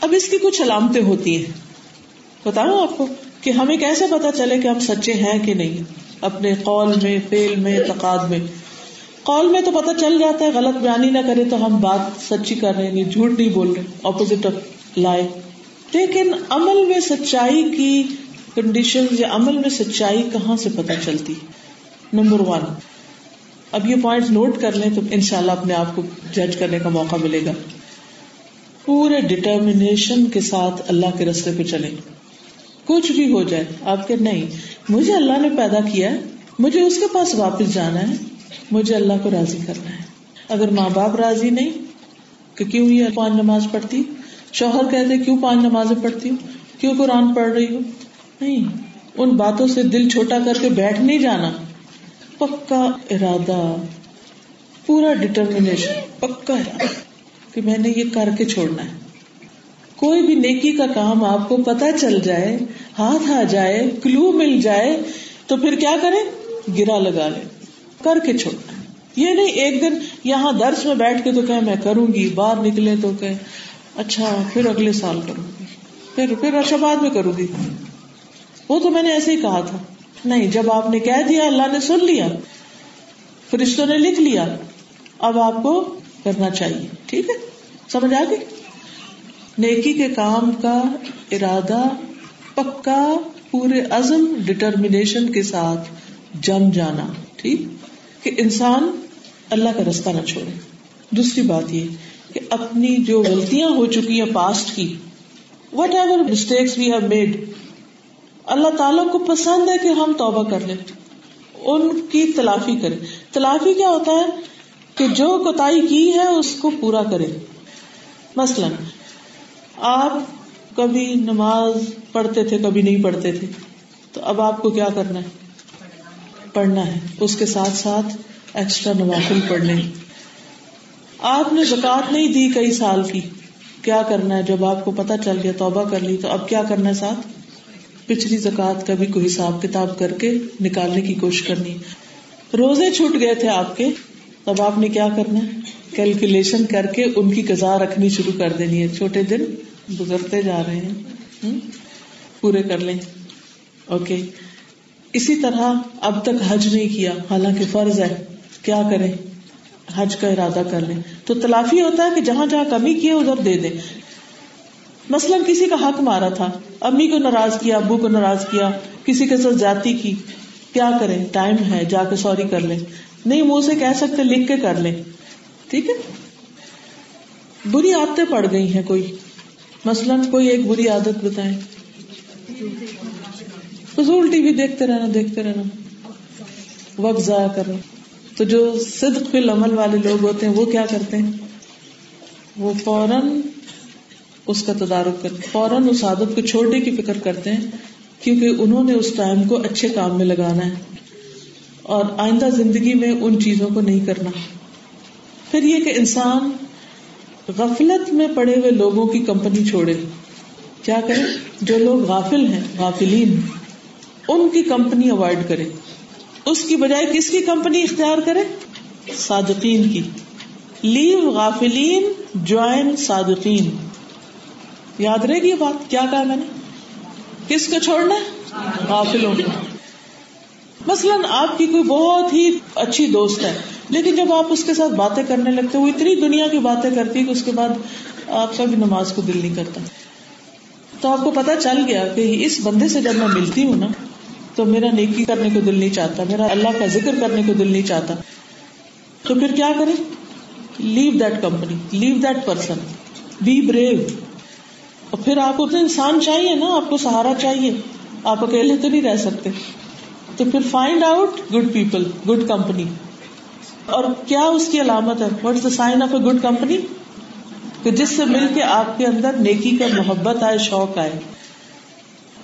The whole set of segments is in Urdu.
اب اس کی کچھ علامتیں ہوتی ہیں۔ بتاؤ آپ کو کہ ہمیں کیسے پتا چلے کہ ہم سچے ہیں کہ نہیں؟ اپنے قول میں فیل میں تقاد میں۔ قول میں تو پتا چل جاتا ہے، غلط بیانی نہ کرے تو ہم بات سچی کر رہے ہیں جھوٹ نہیں بول رہے اپوزٹ آف لائے لیکن عمل میں سچائی کی کنڈیشن یا عمل میں سچائی کہاں سے پتا چلتی؟ نمبر ون اب یہ پوائنٹ نوٹ کر لیں تو ان شاء اللہ اپنے آپ کو جج کرنے کا موقع ملے گا۔ پورے ڈٹرمنیشن کے ساتھ اللہ کے رستے پہ چلیں۔ کچھ بھی ہو جائے، آپ کے نہیں، مجھے اللہ نے پیدا کیا ہے، مجھے اس کے پاس واپس جانا ہے، مجھے اللہ کو راضی کرنا ہے۔ اگر ماں باپ راضی نہیں، کہ کیوں یہ پانچ نماز پڑھتی؟ شوہر کہتے کیوں پانچ نمازیں پڑھتی ہوں کیوں قرآن پڑھ رہی ہوں نہیں، ان باتوں سے دل چھوٹا کر کے بیٹھ نہیں جانا۔ پکا ارادہ، پورا ڈٹرمنیشن پکا ارادہ۔ کہ میں نے یہ کر کے چھوڑنا ہے۔ کوئی بھی نیکی کا کام آپ کو پتا چل جائے، ہاتھ آ جائے، کلو مل جائے، تو پھر کیا کرے گرا لگا لے کر کے چھوڑنا یہ نہیں ایک دن یہاں درس میں بیٹھ کے تو کہ میں کروں گی، باہر نکلے تو کہ اچھا پھر اگلے سال کروں گی۔ پھر پھر اچھا بعد میں کروں گی۔ وہ تو میں نے ایسے ہی کہا تھا۔ نہیں، جب آپ نے کہہ دیا، اللہ نے سن لیا، فرشتوں نے لکھ لیا، اب آپ کو کرنا چاہیے۔ ٹھیک ہے؟ سمجھ آ گئی؟ نیکی کے کام کا ارادہ پکا، پورے عزم ڈٹرمنیشن کے ساتھ جم جانا۔ ٹھیک؟ کہ انسان اللہ کا رستہ نہ چھوڑے۔ دوسری بات یہ کہ اپنی جو غلطیاں ہو چکی ہیں پاسٹ کی whatever mistakes we have made اللہ تعالیٰ کو پسند ہے کہ ہم توبہ کر لیں۔ ان کی تلافی کریں۔ تلافی کیا ہوتا ہے؟ کہ جو کوتا کی ہے اس کو پورا کرے۔ مثلاً، آپ کبھی نماز پڑھتے تھے، کبھی نہیں پڑھتے تھے، تو اب آپ کو کیا کرنا ہے؟ پڑھنا ہے۔ اس کے ساتھ ساتھ ایکسٹرا نوافل پڑھنے۔ آپ نے زکات نہیں دی کئی سال کی۔ کیا کرنا ہے؟ جب آپ کو پتا چل گیا، توبہ کر لی، تو اب کیا کرنا ہے ساتھ؟ پچھلی زکات کا بھی کوئی حساب کتاب کر کے نکالنے کی کوشش کرنی۔ روزے چھوٹ گئے تھے آپ کے۔ تب آپ نے کیا کرنا ہے؟ کیلکولیشن کر کے ان کی کزا رکھنی شروع کر دینی ہے۔ چھوٹے دن گزرتے جا رہے ہیں۔ پورے کر لیں۔ اوکے۔ اسی طرح اب تک حج نہیں کیا، حالانکہ فرض ہے۔ کیا کریں؟ حج کا ارادہ کر لیں۔ تو تلافی ہوتا ہے کہ جہاں جہاں کمی کی ہے، ادھر دے دیں۔ مثلاً کسی کا حق مارا تھا، امی کو ناراض کیا، ابو کو ناراض کیا، کسی کے ساتھ جاتی کی، کیا کریں؟ ٹائم ہے، جا کے سوری کر لیں۔ نہیں منہ سے کہہ سکتے، لکھ کے کر لیں۔ ٹھیک ہے؟ بری عادتیں پڑ گئی ہیں کوئی۔ مثلاً کوئی ایک بری عادت بتائیں۔ فضول ٹی وی دیکھتے رہنا دیکھتے رہنا۔ وقت ضائع کرنا۔ تو جو صدق فی العمل والے لوگ ہوتے ہیں، وہ کیا کرتے ہیں؟ وہ فوراً اس کا تدارک کرتے فوراً اس عادت کو چھوڑنے کی فکر کرتے ہیں، کیونکہ انہوں نے اس ٹائم کو اچھے کام میں لگانا ہے۔ اور آئندہ زندگی میں ان چیزوں کو نہیں کرنا۔ پھر یہ کہ انسان غفلت میں پڑے ہوئے لوگوں کی کمپنی چھوڑے۔ کیا کرے؟ جو لوگ غافل ہیں، غافلین، ان کی کمپنی اوائڈ کرے۔ اس کی بجائے کس کی کمپنی اختیار کرے؟ صادقین کی۔ لیو غافلین، جوائن صادقین۔ یاد رہے گی یہ بات؟ کیا کہا میں نے؟ کس کو چھوڑنا غافلوں کو۔ مثلاً آپ کی کوئی بہت ہی اچھی دوست ہے، لیکن جب آپ اس کے ساتھ باتیں کرنے لگتے وہ اتنی دنیا کی باتیں کرتی کہ اس کے بعد آپ کا بھی نماز کو دل نہیں کرتا۔ تو آپ کو پتا چل گیا کہ اس بندے سے جب میں ملتی ہوں نا، تو میرا نیکی کرنے کو دل نہیں چاہتا، میرا اللہ کا ذکر کرنے کو دل نہیں چاہتا۔ تو پھر کیا کریں؟ Leave that company leave that person be brave اور پھر آپ کو تو انسان چاہیے نا، آپ کو سہارا چاہیے۔ آپ اکیلے تو نہیں رہ سکتے۔ تو پھر find out good people good company اور کیا اس کی علامت ہے؟ What is the sign of a good company کہ جس سے مل کے آپ کے اندر نیکی کا محبت آئے، شوق آئے۔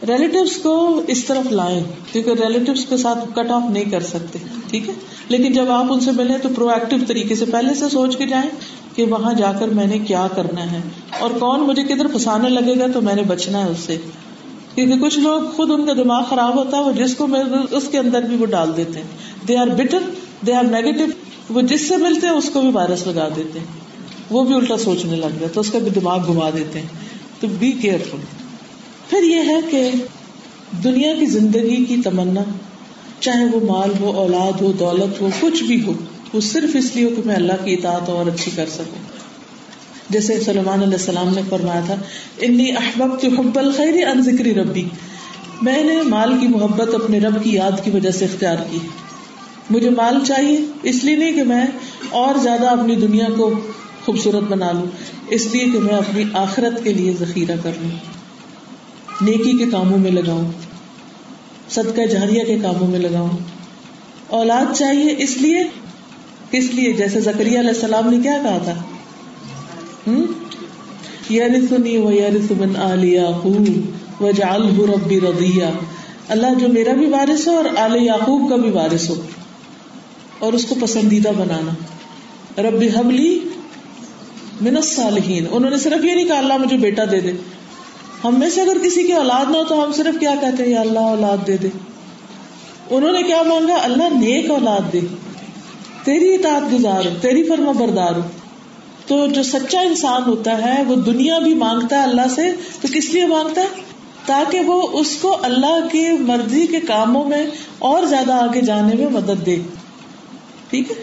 ریلیٹوس کو اس طرف لائیں، کیونکہ ریلیٹوس کے ساتھ کٹ آف نہیں کر سکتے، ٹھیک ہے؟ لیکن جب آپ ان سے ملیں تو پرو ایکٹیو طریقے سے پہلے سے سوچ کے جائیں کہ وہاں جا کر میں نے کیا کرنا ہے۔ اور کون مجھے کدھر پھنسانے لگے گا تو میں نے بچنا ہے اس سے۔ کیونکہ کچھ لوگ خود ان کا دماغ خراب ہوتا ہے، وہ جس کو اس کے اندر بھی وہ ڈال دیتے ہیں۔ They are bitter they are negative وہ جس سے ملتے ہیں، اس کو بھی وائرس لگا دیتے ہیں۔ وہ بھی الٹا سوچنے لگ جاتا اس کا بھی دماغ گھما دیتے ہیں۔ تو بی کیئرفل پھر یہ ہے کہ دنیا کی زندگی کی تمنا، چاہے وہ مال ہو، اولاد ہو، دولت ہو، کچھ بھی ہو، وہ صرف اس لیے ہو کہ میں اللہ کی اطاعت اور اچھی کر سکوں۔ جیسے سلمان علیہ السلام نے فرمایا تھا، انی احباب کی حب الخیر ان ذکری ربی. میں نے مال کی محبت اپنے رب کی یاد کی وجہ سے اختیار کی۔ مجھے مال چاہیے، اس لیے نہیں کہ میں اور زیادہ اپنی دنیا کو خوبصورت بنا لوں، اس لیے کہ میں اپنی آخرت کے لیے ذخیرہ کر لوں۔ نیکی کے کاموں میں لگاؤں، صدقہ جہریہ کے کاموں میں لگاؤں۔ اولاد چاہیے، اس لیے؟ کس لیے؟ جیسے زکری علیہ السلام نے کیا کہا تھا؟ یارثنی و یارث بن آل یعقوب وجعلہ ربی رضیہ۔ اللہ جو میرا بھی وارث ہو اور آل یعقوب کا بھی وارث ہو۔ اور اس کو پسندیدہ بنانا۔ ربی حبلی من الصالحین۔ انہوں نے صرف یہ نہیں کہا اللہ مجھے بیٹا دے دے۔ ہم میں سے اگر کسی کی اولاد نہ ہو تو ہم صرف کیا کہتے ہیں؟ یا اللہ اولاد دے دے۔ انہوں نے کیا مانگا؟ اللہ نیک اولاد دے۔ تیری اطاعت گزار ہو تیری فرما بردار ہو تو جو سچا انسان ہوتا ہے، وہ دنیا بھی مانگتا ہے اللہ سے، تو کس لیے مانگتا ہے؟ تاکہ وہ اس کو اللہ کی مرضی کے کاموں میں اور زیادہ آگے جانے میں مدد دے۔ ٹھیک ہے؟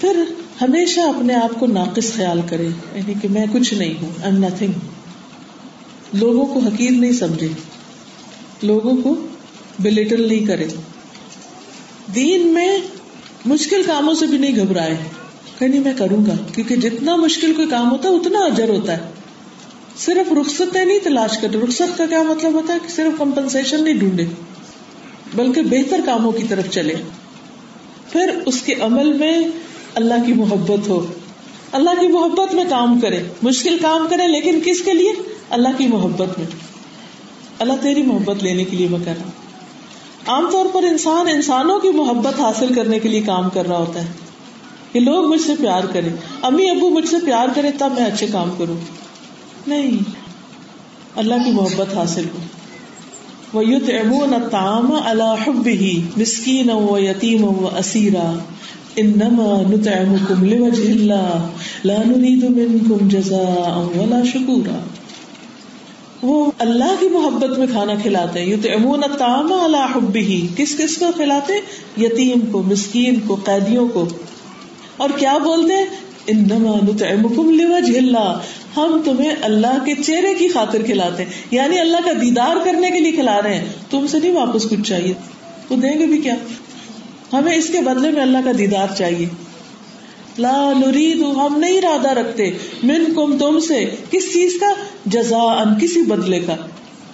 پھر ہمیشہ اپنے آپ کو ناقص خیال کرے یعنی کہ میں کچھ نہیں ہوں ایم نتھنگ لوگوں کو حقیر نہیں سمجھے لوگوں کو بلیٹل نہیں کرے دین میں مشکل کاموں سے بھی نہیں گھبرائے کہ نہیں، میں کروں گا۔ کیونکہ جتنا مشکل کوئی کام ہوتا ہے، اتنا اجر ہوتا ہے۔ صرف رخصت نہیں تلاش کرتے۔ رخصت کا کیا مطلب ہوتا ہے کہ صرف کمپنسیشن نہیں ڈھونڈے، بلکہ بہتر کاموں کی طرف چلے۔ پھر اس کے عمل میں اللہ کی محبت ہو۔ اللہ کی محبت میں کام کرے۔ مشکل کام کرے، لیکن کس کے لیے؟ اللہ کی محبت میں۔ اللہ تیری محبت لینے کے لیے میں کر رہا عام طور پر انسان انسانوں کی محبت حاصل کرنے کے لیے کام کر رہا ہوتا ہے۔ کہ لوگ مجھ سے پیار کریں۔ امی ابو مجھ سے پیار کرے تب میں اچھے کام کروں۔ نہیں۔ اللہ کی محبت حاصل ہو۔ وہ یوت امون تام اللہ حب ہی مسکین و یتیم و اسیرا انما نطعمكم لوجه الله لا نريد منكم جزاء ولا شكورا۔ وہ اللہ کی محبت میں کھانا کھلاتے ہیں۔ یوت امون تام اللہ حب ہی کس کس کو کھلاتے یتیم کو، مسکین کو، قیدیوں کو۔ اور کیا بولتے ہم تمہیں اللہ کے چہرے کی خاطر کھلاتے ہیں یعنی اللہ کا دیدار کرنے کے لیے کھلا رہے ہیں۔ تم سے نہیں واپس کچھ چاہیے۔ تو دیں گے بھی کیا؟ ہمیں اس کے بدلے میں اللہ کا دیدار چاہیے۔ لا نرید، ہم نہیں ارادہ رکھتے۔ من کم تم سے، کس چیز کا؟ جزا ان کسی بدلے کا۔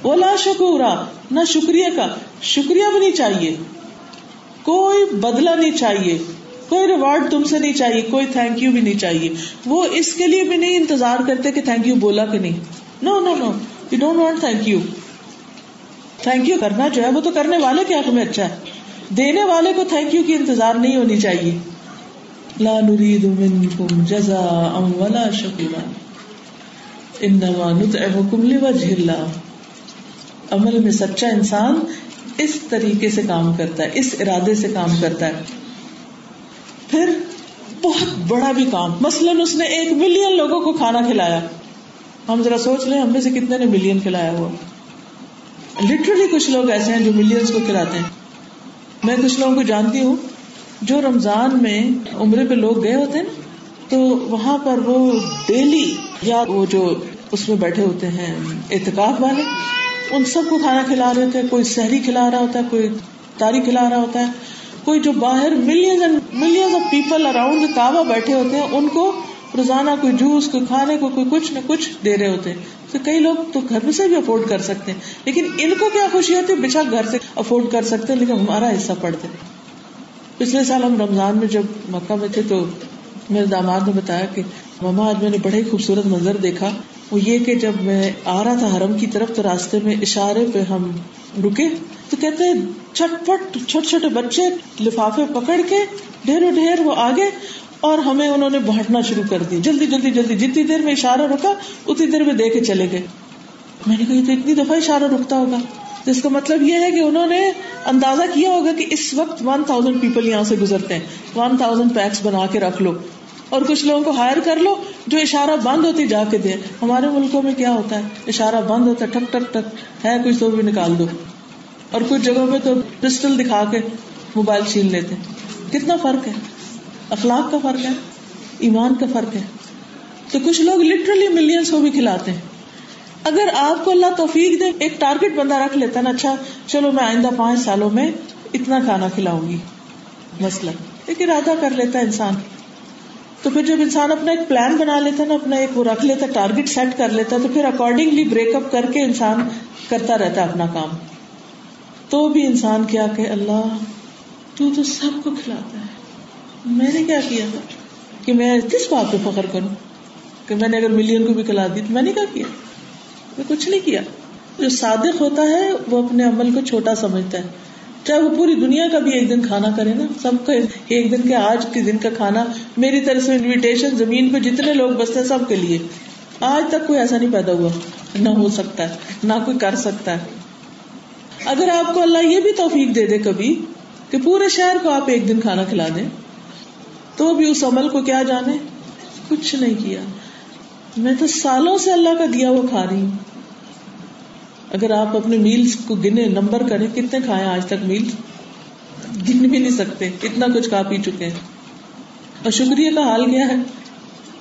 وہ لا شکورا، نہ شکریہ کا۔ شکریہ بھی نہیں چاہیے۔ کوئی بدلہ نہیں چاہیے۔ کوئی ریوارڈ تم سے نہیں چاہیے، کوئی تھینک یو بھی نہیں چاہیے۔ وہ اس کے لیے بھی نہیں انتظار کرتے کہ تھینک یو بولا کہ نہیں۔ No no no you don't want thank you thank you کرنا جو ہے، وہ تو کرنے والے کے حق میں اچھا ہے۔ دینے والے کو تھینک یو کی انتظار نہیں ہونی چاہیے۔ لا نريد منكم جزاء ولا شكورا۔ انما نطعمكم لوجه الله۔ عمل میں سچا انسان اس طریقے سے کام کرتا ہے، اس ارادے سے کام کرتا ہے۔ پھر بہت بڑا بھی کام۔ مثلاً اس نے ایک ملین لوگوں کو کھانا کھلایا۔ ہم ذرا سوچ لیں، ہم میں سے کتنے نے ملین کھلایا ہوا؟ لٹرلی کچھ لوگ ایسے ہیں جو ملینس کو کھلاتے ہیں۔ میں کچھ لوگوں کو جانتی ہوں جو رمضان میں عمرے پہ لوگ گئے ہوتے ہیں تو وہاں پر وہ ڈیلی یا وہ جو اس میں بیٹھے ہوتے ہیں احتکاب والے، ان سب کو کھانا کھلا رہے ہوتے ہیں۔ کوئی سہری کھلا رہا ہوتا ہے، کوئی تاری کھلا رہا ہوتا ہے۔ کوئی جو باہر ملین آف پیپل اراؤنڈ کعبہ بیٹھے ہوتے ہیں، ان کو روزانہ کوئی جوس کوئی کھانے کو، کوئی کچھ نہ کچھ دے رہے ہوتے ہیں۔ تو کئی لوگ تو گھر میں سے بھی افورڈ کر سکتے ہیں۔ لیکن ان کو کیا خوشی ہوتی ہے؟ بچا گھر سے افورڈ کر سکتے ہیں لیکن ہمارا حصہ پڑتے پچھلے سال ہم رمضان میں جب مکہ میں تھے تو میرے داماد نے بتایا کہ مما آج میں نے بڑے ہی خوبصورت منظر دیکھا۔ وہ یہ کہ جب میں آ رہا تھا حرم کی طرف تو راستے میں اشارے پہ ہم رکے تو کہتے ہیں چھٹ پٹ چھوٹے چھوٹے بچے لفافے پکڑ کے ڈھیر ڈھیر وہ آگے اور ہمیں انہوں نے بانٹنا شروع کر دی۔ جلدی جلدی جلدی، جتنی دیر میں اشارہ رکا، اتنی دیر میں دے کے چلے گئے۔ میں نے کہا تو اتنی دفعہ اشارہ رکتا ہوگا۔ جس کا مطلب یہ ہے کہ انہوں نے اندازہ کیا ہوگا کہ اس وقت ون تھاؤزینڈ پیپل یہاں سے گزرتے ہیں۔ ون تھاؤزینڈ پیکس بنا کے رکھ لو۔ اور کچھ لوگوں کو ہائر کر لو جو اشارہ بند ہوتی جا کے دے۔ ہمارے ملکوں میں کیا ہوتا ہے؟ اشارہ بند ہوتا ہے ٹک ٹک ٹک ہے کچھ تو بھی نکال دو۔ اور کچھ جگہوں پہ تو پسٹل دکھا کے موبائل چھین لیتے۔ کتنا فرق ہے؟ اخلاق کا فرق ہے، ایمان کا فرق ہے۔ تو کچھ لوگ لٹرلی ملینس کو بھی کھلاتے ہیں۔ اگر آپ کو اللہ توفیق دے، ایک ٹارگیٹ بندہ رکھ لیتا نا اچھا چلو میں آئندہ پانچ سالوں میں اتنا کھانا کھلاؤں گی۔ مسئلہ ایک ارادہ کر لیتا ہے انسان۔ تو پھر جب انسان اپنا ایک پلان بنا لیتا ہے نا، اپنا ایک وہ رکھ لیتا ٹارگیٹ سیٹ کر لیتا ہے، تو پھر اکارڈنگلی بریک اپ کر کے انسان کرتا رہتا اپنا کام۔ تو بھی انسان کیا کہ اللہ، تو تو سب کو کھلاتا ہے۔ میں نے کیا کیا؟ کہ میں کس بات پہ فخر کروں؟ کہ میں نے اگر ملین کو بھی کھلا دی تو میں نے کیا کیا؟ میں کچھ نہیں کیا۔ جو صادق ہوتا ہے، وہ اپنے عمل کو چھوٹا سمجھتا ہے۔ چاہے وہ پوری دنیا کا بھی ایک دن کھانا کرے نا، سب کا ایک دن کے آج کے دن کا کھانا، میری طرف سے انویٹیشن زمین پہ جتنے لوگ بستے ہیں سب کے لیے۔ آج تک کوئی ایسا نہیں پیدا ہوا۔ نہ ہو سکتا ہے، نہ کوئی کر سکتا ہے۔ اگر آپ کو اللہ یہ بھی توفیق دے دے کبھی کہ پورے شہر کو آپ ایک دن کھانا کھلا دیں، تو بھی اس عمل کو کیا جانے؟ کچھ نہیں کیا۔ میں تو سالوں سے اللہ کا دیا وہ کھا رہی ہوں۔ اگر آپ اپنے میلس کو گنے نمبر کریں، کتنے کھائے آج تک میل گن بھی نہیں سکتے، اتنا کچھ کھا پی چکے ہیں۔ اور شکریہ کا حال کیا ہے؟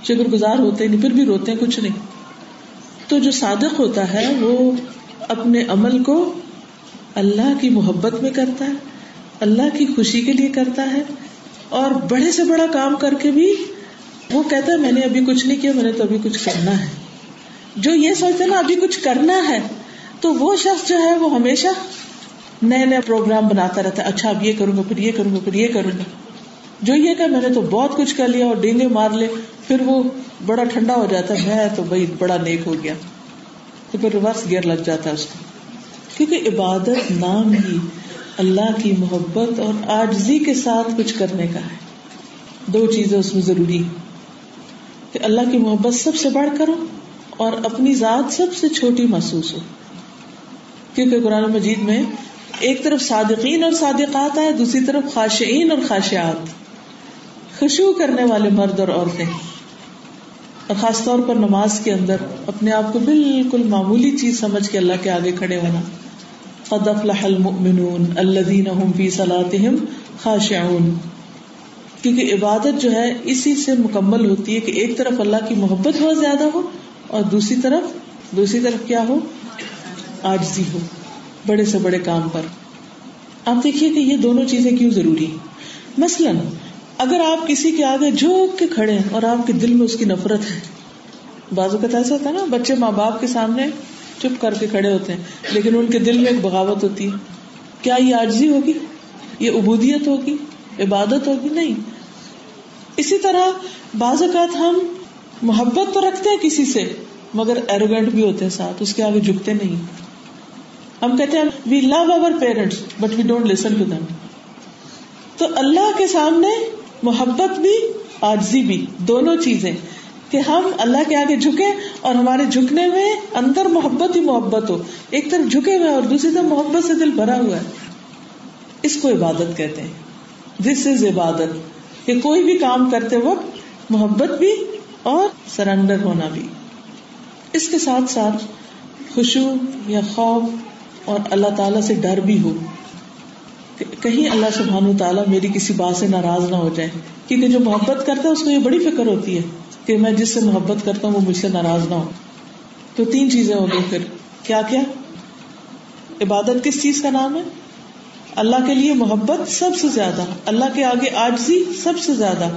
شکر گزار ہوتے نہیں، پھر بھی روتے ہیں، کچھ نہیں۔ تو جو صادق ہوتا ہے، وہ اپنے عمل کو اللہ کی محبت میں کرتا ہے، اللہ کی خوشی کے لیے کرتا ہے، اور بڑے سے بڑا کام کر کے بھی وہ کہتا ہے، میں نے ابھی کچھ نہیں کیا، میں نے تو ابھی کچھ کرنا ہے۔ جو یہ سوچتے نا، ابھی کچھ کرنا ہے تو وہ شخص جو ہے وہ ہمیشہ نئے نئے پروگرام بناتا رہتا ہے۔ اچھا اب یہ کروں گا، پھر یہ کروں گا، پھر یہ کروں گا۔ جو یہ کہ میں نے تو بہت کچھ کر لیا اور ڈینگے مار لے، پھر وہ بڑا ٹھنڈا ہو جاتا ہے۔ میں تو بھائی بڑا نیک ہو گیا۔ تو پھر ریورس گیئر لگ جاتا ہے اس کو۔ کیونکہ عبادت، نام ہی اللہ کی محبت اور آجزی کے ساتھ کچھ کرنے کا ہے۔ دو چیزیں اس میں ضروری کہ اللہ کی محبت سب سے بڑھ کرو اور اپنی ذات سب سے چھوٹی محسوس ہو۔ کیونکہ قرآن مجید میں ایک طرف صادقین اور صادقات آئے، دوسری طرف خاشعین اور خاشعات۔ خوشبو کرنے والے مرد اور عورتیں۔ اور خاص طور پر نماز کے اندر اپنے آپ کو بالکل معمولی چیز سمجھ کے اللہ کے آگے کھڑے ہونا۔ قد افلح المؤمنون الذين هم في صلاتهم خاشعون۔ کیونکہ عبادت جو ہے، اسی سے مکمل ہوتی ہے کہ ایک طرف اللہ کی محبت بہت زیادہ ہو اور دوسری طرف دوسری طرف کیا ہو؟ آجزی ہو، بڑے سے بڑے کام پر۔ آپ دیکھیے کہ یہ دونوں چیزیں کیوں ضروری مثلاً، اگر آپ کسی کے آگے جھوک کے کھڑے ہیں اور آپ کے دل میں اس کی نفرت ہے۔ بازو کا ایسا ہوتا ہے نا، بچے ماں باپ کے سامنے چپ کر کے کھڑے ہوتے ہیں، لیکن ان کے دل میں ایک بغاوت ہوتی ہے۔ کیا یہ آجزی ہوگی؟ یہ عبودیت ہوگی؟ عبادت ہوگی؟ نہیں۔ اسی طرح بعض اوقات ہم محبت تو رکھتے ہیں کسی سے، مگر ایروگینٹ بھی ہوتے ہیں ساتھ، اس کے آگے جھکتے نہیں۔ ہم کہتے ہیں we love our parents but we don't listen to them تو اللہ کے سامنے محبت بھی آجزی بھی، دونوں چیزیں کہ ہم اللہ کے آگے جھکے اور ہمارے جھکنے میں اندر محبت ہی محبت ہو۔ ایک طرف جھکے ہوئے اور دوسری طرف محبت سے دل بھرا ہوا ہے۔ اس کو عبادت کہتے ہیں۔ دس از عبادت۔ کہ کوئی بھی کام کرتے وقت محبت بھی اور سرنڈر ہونا بھی۔ اس کے ساتھ ساتھ خوشو یا خوف اور اللہ تعالی سے ڈر بھی ہو۔ کہیں اللہ سبحان تعالیٰ میری کسی بات سے ناراض نہ ہو جائے۔ کیونکہ جو محبت کرتا ہے اس کو یہ بڑی فکر ہوتی ہے کہ میں جس سے محبت کرتا ہوں وہ مجھ سے ناراض نہ ہو۔ تو تین چیزیں ہو گئی پھر کیا کیا؟ عبادت کس چیز کا نام ہے؟ اللہ کے لیے محبت سب سے زیادہ، اللہ کے آگے آجزی سب سے زیادہ،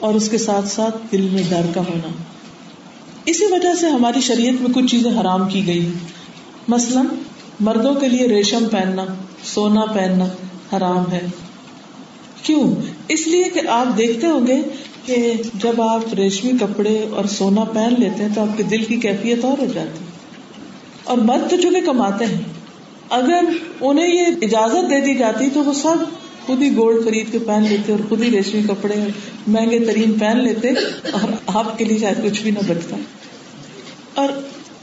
اور اس کے ساتھ ساتھ دل میں ڈر کا ہونا۔ اسی وجہ سے ہماری شریعت میں کچھ چیزیں حرام کی گئی۔ مثلاً مردوں کے لیے ریشم پہننا، سونا پہننا حرام ہے۔ کیوں؟ اس لیے کہ آپ دیکھتے ہوں گے کہ جب آپ ریشمی کپڑے اور سونا پہن لیتے ہیں تو آپ کے دل کی کیفیت اور ہو جاتی۔ اور مرد تو چونکہ کماتے ہیں۔ اگر انہیں یہ اجازت دے دی جاتی تو وہ سب خود ہی گولڈ خرید کے پہن لیتے اور خود ہی ریشمی کپڑے مہنگے ترین پہن لیتے اور آپ کے لیے شاید کچھ بھی نہ بچتا۔ اور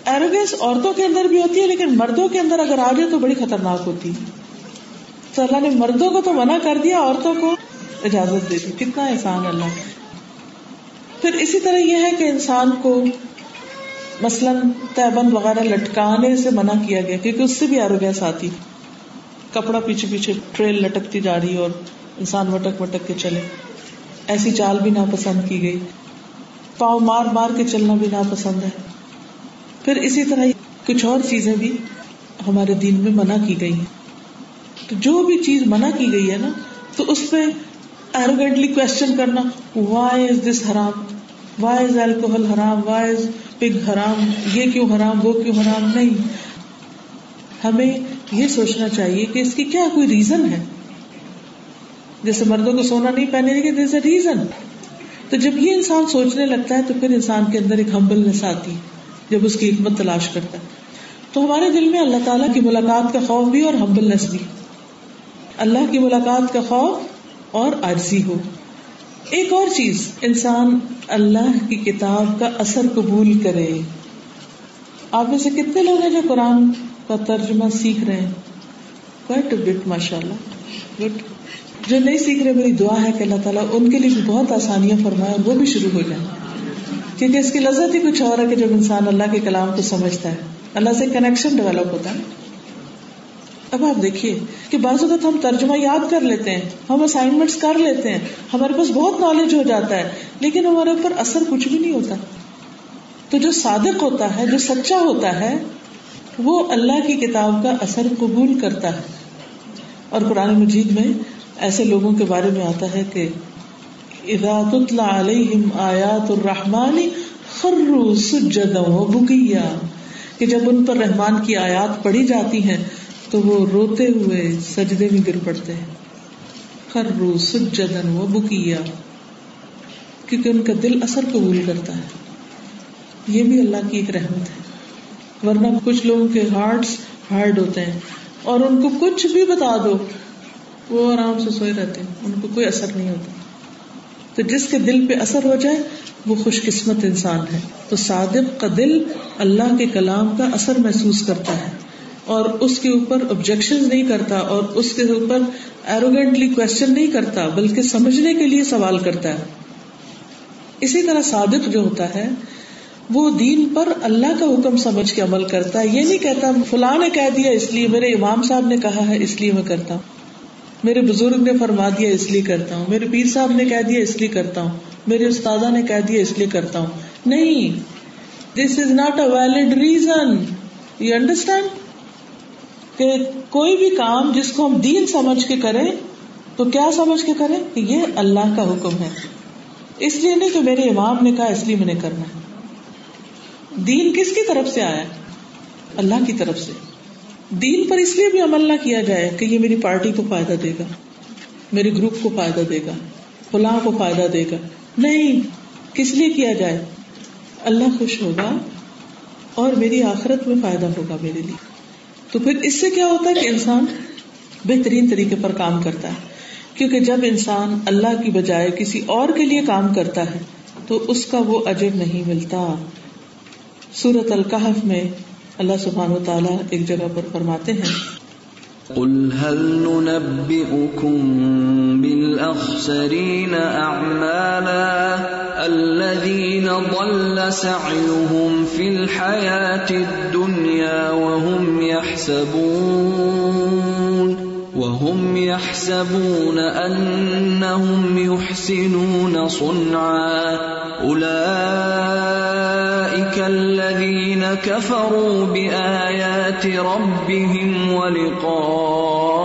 ایروگینس عورتوں کے اندر بھی ہوتی ہے، لیکن مردوں کے اندر اگر آ جائے تو بڑی خطرناک ہوتی ہے۔ تو اللہ نے مردوں کو تو منع کر دیا، عورتوں کو اجازت دے دی۔ کتنا احسان اللہ پھر اسی طرح یہ ہے کہ انسان کو مثلاً تیبند وغیرہ لٹکانے سے منع کیا گیا، کیونکہ اس سے بھی آروگیس آتی۔ کپڑا پیچھے پیچھے ٹریل لٹکتی جا رہی اور انسان وٹک وٹک کے چلے۔ ایسی چال بھی ناپسند کی گئی۔ پاؤں مار مار کے چلنا بھی ناپسند ہے۔ پھر اسی طرح کچھ اور چیزیں بھی ہمارے دین میں منع کی گئی ہیں۔ تو جو بھی چیز منع کی گئی ہے نا، تو اس پہ ایروگینٹلی کوشچن کرنا وائی از دس حرام وائی از الکوہل حرام وائی از پگ حرام یہ کیوں حرام؟ وہ کیوں حرام؟ نہیں۔ ہمیں یہ سوچنا چاہیے کہ اس کی کیا کوئی ریزن ہے۔ جیسے مردوں کو سونا نہیں پہنے گی دس اے ریزن تو جب یہ انسان سوچنے لگتا ہے، تو پھر انسان کے اندر ایک ہمبلنس آتی ہے۔ جب اس کی حکمت تلاش کرتا ہے۔ تو ہمارے دل میں اللہ تعالیٰ کی ملاقات کا خوف بھی اور ہمبلنس بھی۔ اللہ کی ملاقات کا خوف اور عرضی ہو۔ ایک اور چیز، انسان اللہ کی کتاب کا اثر قبول کرے۔ آپ میں سے کتنے لوگ ہیں جو قرآن کا ترجمہ سیکھ رہے ہیں؟ کوائٹ بٹ ماشاء اللہ گڈ جو نہیں سیکھ رہے، میری دعا ہے کہ اللہ تعالیٰ ان کے لیے بھی بہت آسانیاں فرمائے اور وہ بھی شروع ہو جائیں۔ کیونکہ اس کی لذت ہی کچھ اور ہے کہ جب انسان اللہ کے کلام کو سمجھتا ہے، اللہ سے کنیکشن ڈیولپ ہوتا ہے۔ اب آپ دیکھیے کہ بعض اوقات ہم ترجمہ یاد کر لیتے ہیں، ہم اسائنمنٹس کر لیتے ہیں، ہمارے پاس بہت نالج ہو جاتا ہے، لیکن ہمارے اوپر اثر کچھ بھی نہیں ہوتا۔ تو جو صادق ہوتا ہے، جو سچا ہوتا ہے، وہ اللہ کی کتاب کا اثر قبول کرتا ہے۔ اور قرآن مجید میں ایسے لوگوں کے بارے میں آتا ہے کہ اذا تتلا علیہم آیات الرحمن خروا سجدا وبکیا کہ جب ان پر رحمان کی آیات پڑھی جاتی ہیں، تو وہ روتے ہوئے سجدے میں گر پڑتے ہیں۔ خروا سجدا وبکیا کیونکہ ان کا دل اثر قبول کرتا ہے۔ یہ بھی اللہ کی ایک رحمت ہے۔ ورنہ کچھ لوگوں کے ہارٹس ہارڈ ہوتے ہیں۔ اور ان کو کچھ بھی بتا دو، وہ آرام سے سوئے رہتے ہیں۔ ان کو کوئی اثر نہیں ہوتا۔ تو جس کے دل پہ اثر ہو جائے، وہ خوش قسمت انسان ہے۔ تو صادق کا دل اللہ کے کلام کا اثر محسوس کرتا ہے۔ اور اس کے اوپر آبجیکشن نہیں کرتا، اور اس کے اوپر ایروگینٹلی کوشچن نہیں کرتا، بلکہ سمجھنے کے لیے سوال کرتا ہے۔ اسی طرح صادق جو ہوتا ہے، وہ دین پر اللہ کا حکم سمجھ کے عمل کرتا ہے۔ یہ نہیں کہتا، فلاں نے کہہ دیا، اس لیے میرے امام صاحب نے کہا ہے، اس لیے میں کرتا ہوں۔ میرے بزرگ نے فرما دیا اس لیے کرتا ہوں، میرے پیر صاحب نے کہہ دیا اس لیے کرتا ہوں، میرے استاد نے کہہ دیا اس لیے کرتا ہوں۔ نہیں this is not a valid reason you understand کہ کوئی بھی کام جس کو ہم دین سمجھ کے کریں، تو کیا سمجھ کے کریں؟ کہ یہ اللہ کا حکم ہے۔ اس لیے نہیں کہ میرے امام نے کہا، اس لیے میں نے کرنا ہے۔ دین کس کی طرف سے آیا اللہ کی طرف سے۔ دین پر اس لیے بھی عمل نہ کیا جائے کہ یہ میری پارٹی کو فائدہ دے گا میرے گروپ کو فائدہ دے گا فلاں کو فائدہ دے گا۔ نہیں، کس لیے کیا جائے؟ اللہ خوش ہوگا اور میری آخرت میں فائدہ ہوگا میرے لیے۔ تو پھر اس سے کیا ہوتا ہے کہ انسان بہترین طریقے پر کام کرتا ہے۔ کیونکہ جب انسان اللہ کی بجائے کسی اور کے لیے کام کرتا ہے، تو اس کا وہ اجر نہیں ملتا۔ سورت القحف میں اللہ سبحان و تعالیٰ ایک جگہ پر فرماتے ہیں۔ قل هل ننبئكم بالأخسرين أعمالا الذين ضل سعيهم في الحياة الدنيا وهم يحسبون؟ وهم يحسبون أنهم يحسنون صنعا أولئك الذين كفروا بآيات ربهم ولقائه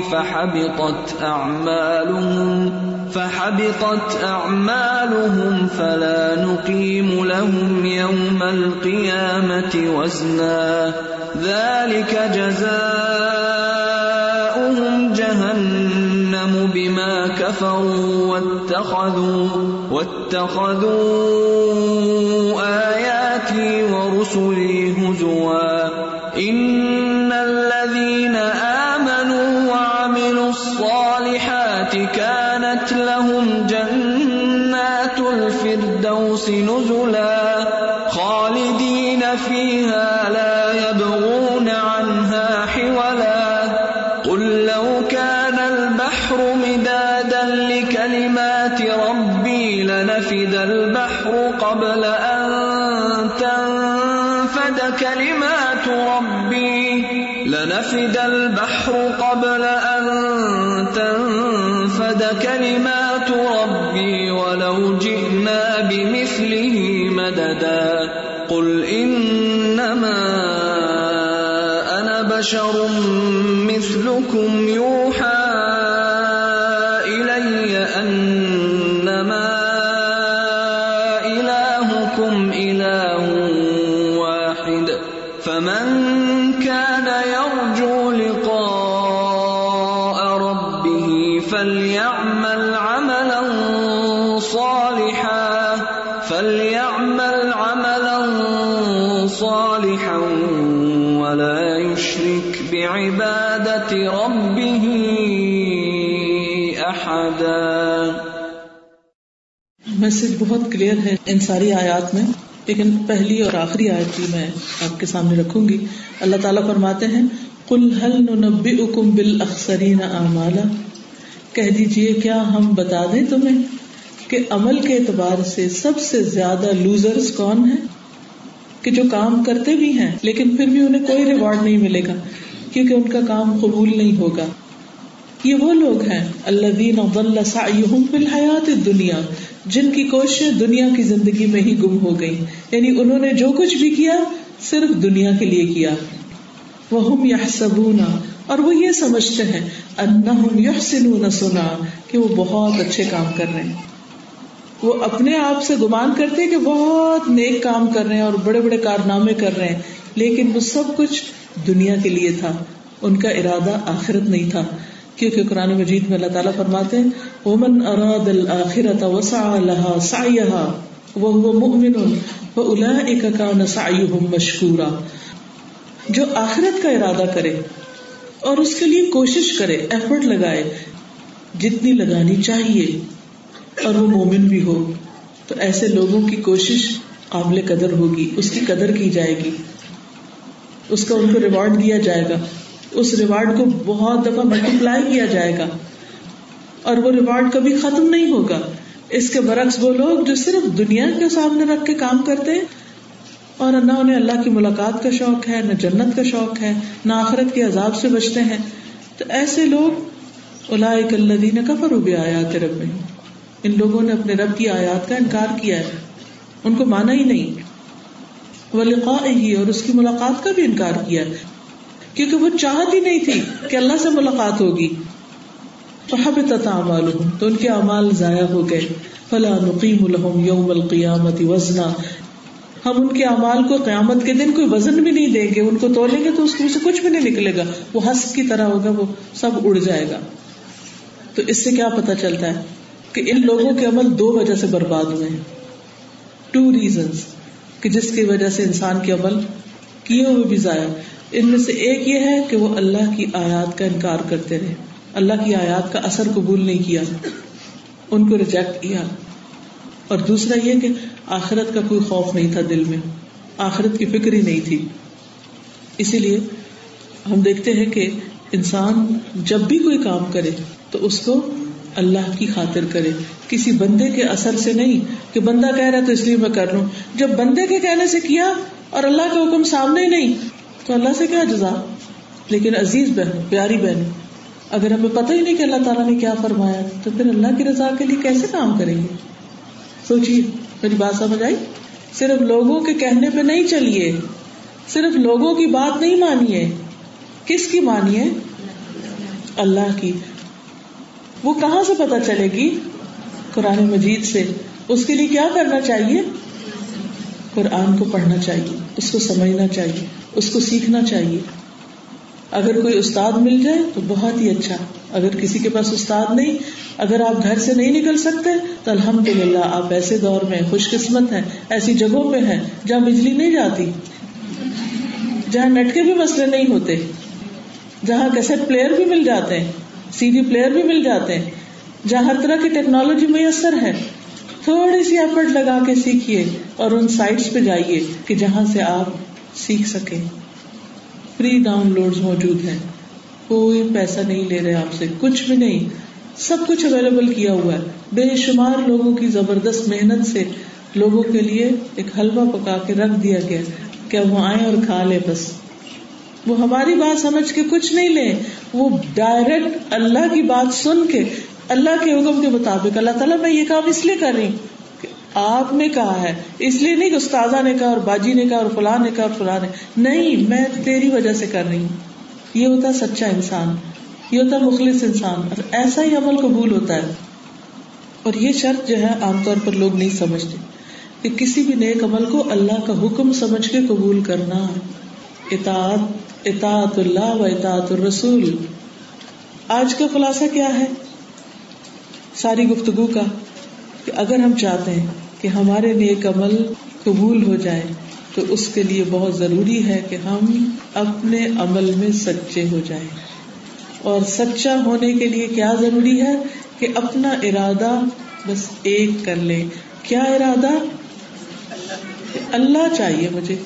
فحبطت أعمالهم فحبطت أعمالهم فلا نقيم لهم يوم القيامة وزنا. ذلك جزاؤهم جهنم بما كفروا واتخذوا واتخذوا آياتي ورسلي هزوا. إن بشر مثلكم میسج بہت کلیئر ہے ان ساری آیات میں، لیکن پہلی اور آخری آیت بھی میں آپ کے سامنے رکھوں گی۔ اللہ تعالیٰ فرماتے ہیں کل حل نبی اکم بال اخسرین اعمالا کہہ دیجیے کیا ہم بتا دیں تمہیں کہ عمل کے اعتبار سے سب سے زیادہ لوزرز کون ہیں؟ کہ جو کام کرتے بھی ہیں، لیکن پھر بھی انہیں کوئی ریوارڈ نہیں ملے گا، کیونکہ ان کا کام قبول نہیں ہوگا۔ یہ وہ لوگ ہیں اللہ دین فی الحیات دنیا جن کی کوششیں دنیا کی زندگی میں ہی گم ہو گئی۔ یعنی انہوں نے جو کچھ بھی کیا، صرف دنیا کے لیے کیا۔ وہ یا اور وہ یہ سمجھتے ہیں انہم یحسنون سنا کہ وہ بہت اچھے کام کر رہے ہیں۔ وہ اپنے آپ سے گمان کرتے ہیں کہ بہت نیک کام کر رہے ہیں اور بڑے بڑے کارنامے کر رہے ہیں۔ لیکن وہ سب کچھ دنیا کے لیے تھا۔ ان کا ارادہ آخرت نہیں تھا۔ کیونکہ قرآن مجید میں اللہ تعالیٰ فرماتے ہیں، ومن اراد الاخرت وسعى لها سعيها، وهو مؤمن فاولئك كان سعيهم مشكورا۔ جو آخرت کا ارادہ کرے اور اس کے لیے کوشش کرے، ایفرٹ لگائے، جتنی لگانی چاہیے، اور وہ مومن بھی ہو، تو ایسے لوگوں کی کوشش قابل قدر ہوگی، اس کی قدر کی جائے گی۔ اس کا ان کو ریوارڈ دیا جائے گا۔ اس ریوارڈ کو بہت دفعہ ملٹی پلائی کیا جائے گا اور وہ ریوارڈ کبھی ختم نہیں ہوگا۔ اس کے برعکس وہ لوگ جو صرف دنیا کے سامنے رکھ کے کام کرتے ہیں اور نہ انہیں اللہ کی ملاقات کا شوق ہے، نہ جنت کا شوق ہے، نہ آخرت کے عذاب سے بچتے ہیں۔ تو ایسے لوگ الدین کا فروغ آیات رب میں ان لوگوں نے اپنے رب کی آیات کا انکار کیا ہے۔ ان کو مانا ہی نہیں۔ وہ لقاء ہی اور اس کی ملاقات کا بھی انکار کیا ہے۔ کیونکہ وہ چاہت ہی نہیں تھی کہ اللہ سے ملاقات ہوگی۔ تو ان کے اعمال ضائع ہو گئے۔ فلا نقیم الحم یوم القیامت وزنا۔ ہم ان کے اعمال کو قیامت کے دن کوئی وزن بھی نہیں دیں گے، ان کو تولیں گے تو اس سے کچھ بھی نہیں نکلے گا۔ وہ ہس کی طرح ہوگا، وہ سب اڑ جائے گا۔ تو اس سے کیا پتا چلتا ہے کہ ان لوگوں کے عمل دو وجہ سے برباد ہوئے ہیں۔ ٹو ریزنس کہ جس کی وجہ سے انسان کے عمل کیے ہوئے بھی ضائع ان میں سے ایک یہ ہے کہ وہ اللہ کی آیات کا انکار کرتے رہے۔ اللہ کی آیات کا اثر قبول نہیں کیا۔ ان کو ریجیکٹ کیا۔ اور دوسرا یہ کہ آخرت کا کوئی خوف نہیں تھا دل میں۔ آخرت کی فکر ہی نہیں تھی۔ اسی لیے ہم دیکھتے ہیں کہ انسان جب بھی کوئی کام کرے تو اس کو اللہ کی خاطر کرے۔ کسی بندے کے اثر سے نہیں کہ بندہ کہہ رہا تو اس لیے میں کر رہا ہوں جب بندے کے کہنے سے کیا اور اللہ کا حکم سامنے نہیں تو اللہ سے کیا جزا؟ لیکن عزیز بہن پیاری بہن اگر ہمیں پتہ ہی نہیں کہ اللہ تعالیٰ نے کیا فرمایا، تو پھر اللہ کی رضا کے لیے کیسے کام کریں گے؟ سوچیے، میری بات سمجھ آئی؟ صرف لوگوں کے کہنے پہ نہیں چلیے، صرف لوگوں کی بات نہیں مانیے۔ کس کی مانیے؟ اللہ کی۔ وہ کہاں سے پتا چلے گی؟ قرآن مجید سے۔ اس کے لیے کیا کرنا چاہیے؟ قرآن کو پڑھنا چاہیے، اس کو سمجھنا چاہیے۔ اس کو سیکھنا چاہیے۔ اگر کوئی استاد مل جائے تو بہت ہی اچھا۔ اگر کسی کے پاس استاد نہیں، اگر آپ گھر سے نہیں نکل سکتے، تو الحمد للہ آپ ایسے دور میں خوش قسمت ہیں، ایسی جگہوں پہ ہیں جہاں بجلی نہیں جاتی، جہاں نیٹ کے بھی مسئلے نہیں ہوتے، جہاں کیسٹ پلیئر بھی مل جاتے ہیں، سی ڈی پلیئر بھی مل جاتے ہیں، جہاں ہر طرح کی ٹیکنالوجی میسر ہے۔ تھوڑی سی ایفرٹ لگا کے سیکھیے اور ان سائٹس پہ جائیے کہ جہاں سے آپ سیکھ سکے فری ڈاؤن لوڈ موجود ہیں۔ کوئی پیسہ نہیں لے رہے آپ سے۔ کچھ بھی نہیں۔ سب کچھ اویلیبل کیا ہوا ہے۔ بے شمار لوگوں کی زبردست محنت سے لوگوں کے لیے ایک حلوہ پکا کے رکھ دیا گیا کہ وہ آئے اور کھا لے بس۔ وہ ہماری بات سمجھ کے کچھ نہیں لے وہ ڈائریکٹ اللہ کی بات سن کے اللہ کے حکم کے مطابق اللہ تعالیٰ میں یہ کام اس لیے کر رہی ہوں۔ آپ نے کہا ہے، اس لیے نہیں کہ استاذہ نے کہا اور باجی نے کہا اور فلاں نے کہا اور فلاں نے۔ نہیں، میں تیری وجہ سے کر رہی ہوں۔ یہ ہوتا سچا انسان۔ یہ ہوتا مخلص انسان۔ اور ایسا ہی عمل قبول ہوتا ہے۔ اور یہ شرط جو ہے، عام طور پر لوگ نہیں سمجھتے کہ کسی بھی نیک عمل کو اللہ کا حکم سمجھ کے قبول کرنا۔ اطاعت اطاعت اللہ و اطاعت الرسول۔ آج کا خلاصہ کیا ہے؟ ساری گفتگو کا کہ اگر ہم چاہتے ہیں کہ ہمارے نیک عمل قبول ہو جائے تو اس کے لیے بہت ضروری ہے کہ ہم اپنے عمل میں سچے ہو جائیں۔ اور سچا ہونے کے لیے کیا ضروری ہے کہ اپنا ارادہ بس ایک کر لے۔ کیا ارادہ؟ اللہ چاہیے مجھے۔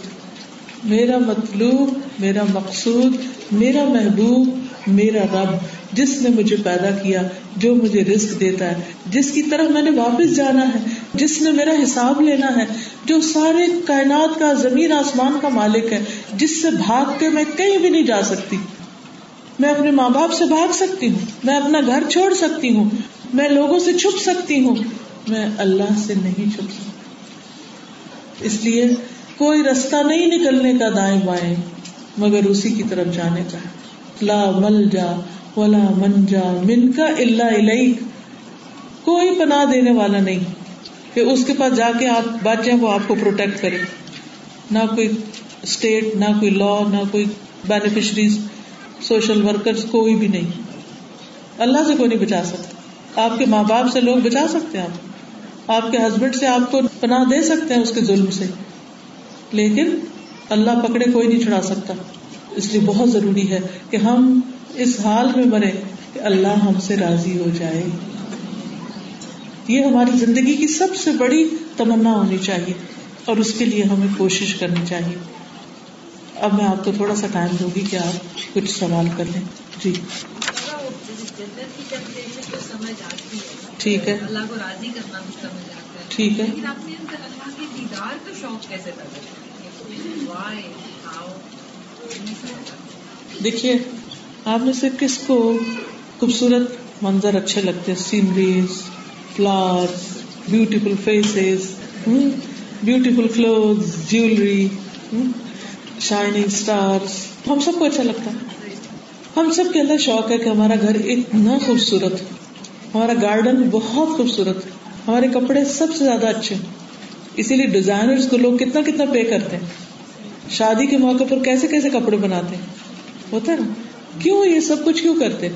میرا مطلوب، میرا مقصود، میرا محبوب میرا رب، جس نے مجھے پیدا کیا، جو مجھے رسک دیتا ہے، جس کی طرف میں نے واپس جانا ہے، جس نے میرا حساب لینا ہے، جو سارے کائنات کا، زمین، آسمان کا مالک ہے، جس سے بھاگ کے میں کہیں بھی نہیں جا سکتی۔ میں اپنے ماں باپ سے بھاگ سکتی ہوں، میں اپنا گھر چھوڑ سکتی ہوں، میں لوگوں سے چھپ سکتی ہوں، میں اللہ سے نہیں چھپ سکتی۔ اس لیے کوئی رستہ نہیں نکلنے کا دائیں بائیں، مگر اسی کی طرف جانے کا لا مل جا ولا من جا من کا اللہ علیہ کوئی پناہ دینے والا نہیں کہ اس کے پاس جا کے آپ بچ جائیں، وہ آپ کو پروٹیکٹ کرے۔ نہ کوئی اسٹیٹ نہ کوئی لا نہ کوئی بینیفیشریز سوشل ورکر کوئی بھی نہیں۔ اللہ سے کوئی نہیں بچا سکتا۔ آپ کے ماں باپ سے لوگ بچا سکتے ہیں آپ۔ آپ کے ہسبینڈ سے آپ کو پناہ دے سکتے ہیں اس کے ظلم سے۔ لیکن اللہ پکڑے کوئی نہیں چھڑا سکتا۔ اس لیے بہت ضروری ہے کہ ہم اس حال میں مرے کہ اللہ ہم سے راضی ہو جائے۔ یہ ہماری زندگی کی سب سے بڑی تمنا ہونی چاہیے اور اس کے لیے ہمیں کوشش کرنی چاہیے۔ اب میں آپ کو تھوڑا سا ٹائم دوں گی کہ آپ کچھ سوال کر لیں۔ جی۔ ٹھیک ہے۔ اللہ کو راضی کرنا بھی سمجھ آتا ہے۔ ٹھیک ہے۔ دیدار کا شوق کیسے دیکھیے، آپ میں سے کس کو خوبصورت منظر اچھے لگتے sceneries flower beautiful faces beautiful cloth jewellery shining star ہم؟ سب کو اچھا لگتا ہے۔ ہم سب کے اندر شوق ہے کہ ہمارا گھر اتنا خوبصورت ہمارا گارڈن بہت خوبصورت ہمارے کپڑے سب سے زیادہ اچھے اسی لیے ڈیزائنر کو لوگ کتنا کتنا پے کرتے ہیں۔ شادی کے موقع پر کیسے کیسے کپڑے بناتے ہیں؟ ہوتا ہے نا؟ کیوں یہ سب کچھ کیوں کرتے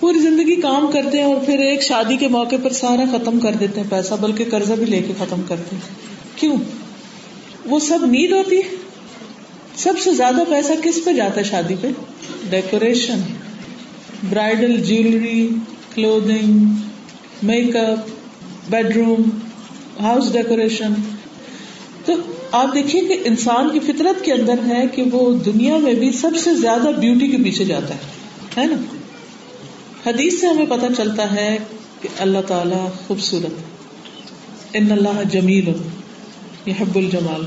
پوری زندگی کام کرتے ہیں اور پھر ایک شادی کے موقع پر سارا ختم کر دیتے ہیں پیسہ، بلکہ قرضہ بھی لے کے ختم کرتے ہیں۔ کیوں؟ وہ سب نیڈ ہوتی ہے۔ سب سے زیادہ پیسہ کس پہ جاتا ہے شادی پہ؟ Decoration, bridal, jewellery clothing make up, bedroom, house decoration. تو آپ دیکھیے کہ انسان کی فطرت کے اندر ہے کہ وہ دنیا میں بھی سب سے زیادہ بیوٹی کے پیچھے جاتا ہے نا؟ حدیث سے ہمیں پتا چلتا ہے کہ اللہ تعالی خوبصورت ان اللہ جمیل، یہ حب الجمال۔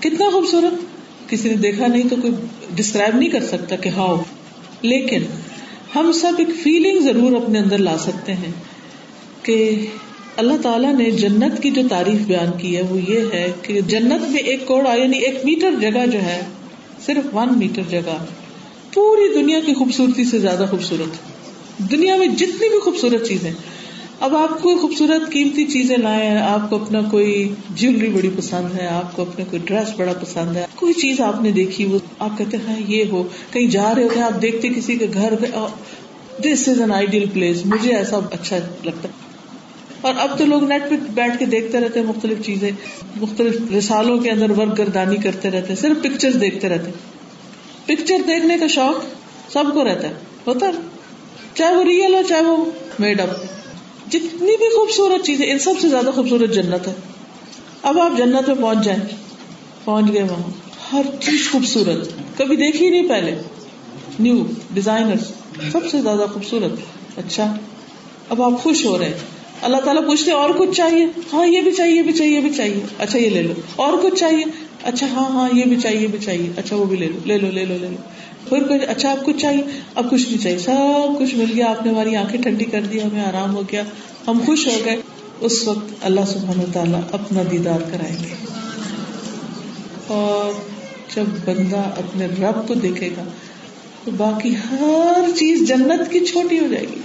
کتنا خوبصورت! کسی نے دیکھا نہیں تو کوئی ڈسکرائب نہیں کر سکتا کہ ہاؤ لیکن ہم سب ایک فیلنگ ضرور اپنے اندر لا سکتے ہیں کہ اللہ تعالیٰ نے جنت کی جو تعریف بیان کی ہے وہ یہ ہے کہ جنت میں ایک کوڑا یعنی ایک میٹر جگہ جو ہے، صرف ون میٹر جگہ، پوری دنیا کی خوبصورتی سے زیادہ خوبصورت۔ دنیا میں جتنی بھی خوبصورت چیزیں۔ اب آپ کو خوبصورت قیمتی چیزیں لائے ہیں آپ کو اپنا کوئی جیولری بڑی پسند ہے، آپ کو اپنا کوئی ڈریس بڑا پسند ہے، کوئی چیز آپ نے دیکھی، وہ آپ کہتے ہیں ہاں، یہ ہو۔ کہیں جا رہے ہوتے ہیں، آپ دیکھتے کسی کے گھر this is an ideal place مجھے ایسا اچھا لگتا ہے۔ اور اب تو لوگ نیٹ پہ بیٹھ کے دیکھتے رہتے ہیں مختلف چیزیں، مختلف رسالوں کے اندر ورک گردانی کرتے رہتے ہیں، صرف پکچر دیکھتے رہتے پکچر دیکھنے کا شوق سب کو رہتا ہے، ہوتا ہے۔ چاہے وہ ریئل ہو، چاہے وہ میڈ اپ جتنی بھی خوبصورت چیزیں، ان سب سے زیادہ خوبصورت جنت ہے۔ اب آپ جنت میں پہنچ جائیں، پہنچ گئے وہاں۔ ہر چیز خوبصورت۔ کبھی دیکھی نہیں پہلے۔ نیو ڈیزائنر سب سے زیادہ خوبصورت۔ اچھا اب آپ خوش ہو رہے ہیں۔ اللہ تعالیٰ پوچھتے اور کچھ چاہیے؟ ہاں یہ بھی چاہیے بھی چاہیے بھی چاہیے۔ اچھا یہ لے لو۔ اور کچھ چاہیے؟ اچھا ہاں ہاں یہ بھی چاہیے بھی چاہیے۔ اچھا وہ بھی لے لو لے لو لے لو لے لو۔ پھر کچھ اچھا اب کچھ چاہیے؟ اب کچھ نہیں چاہیے۔ سب کچھ مل گیا۔ آپ نے ہماری آنکھیں ٹھنڈی کر دی، ہمیں آرام ہو گیا۔ ہم خوش ہو گئے۔ اس وقت اللہ سبحانہ تعالیٰ اپنا دیدار کرائیں گے۔ اور جب بندہ اپنے رب کو دیکھے گا، تو باقی ہر چیز جنت کی چھوٹی ہو جائے گی۔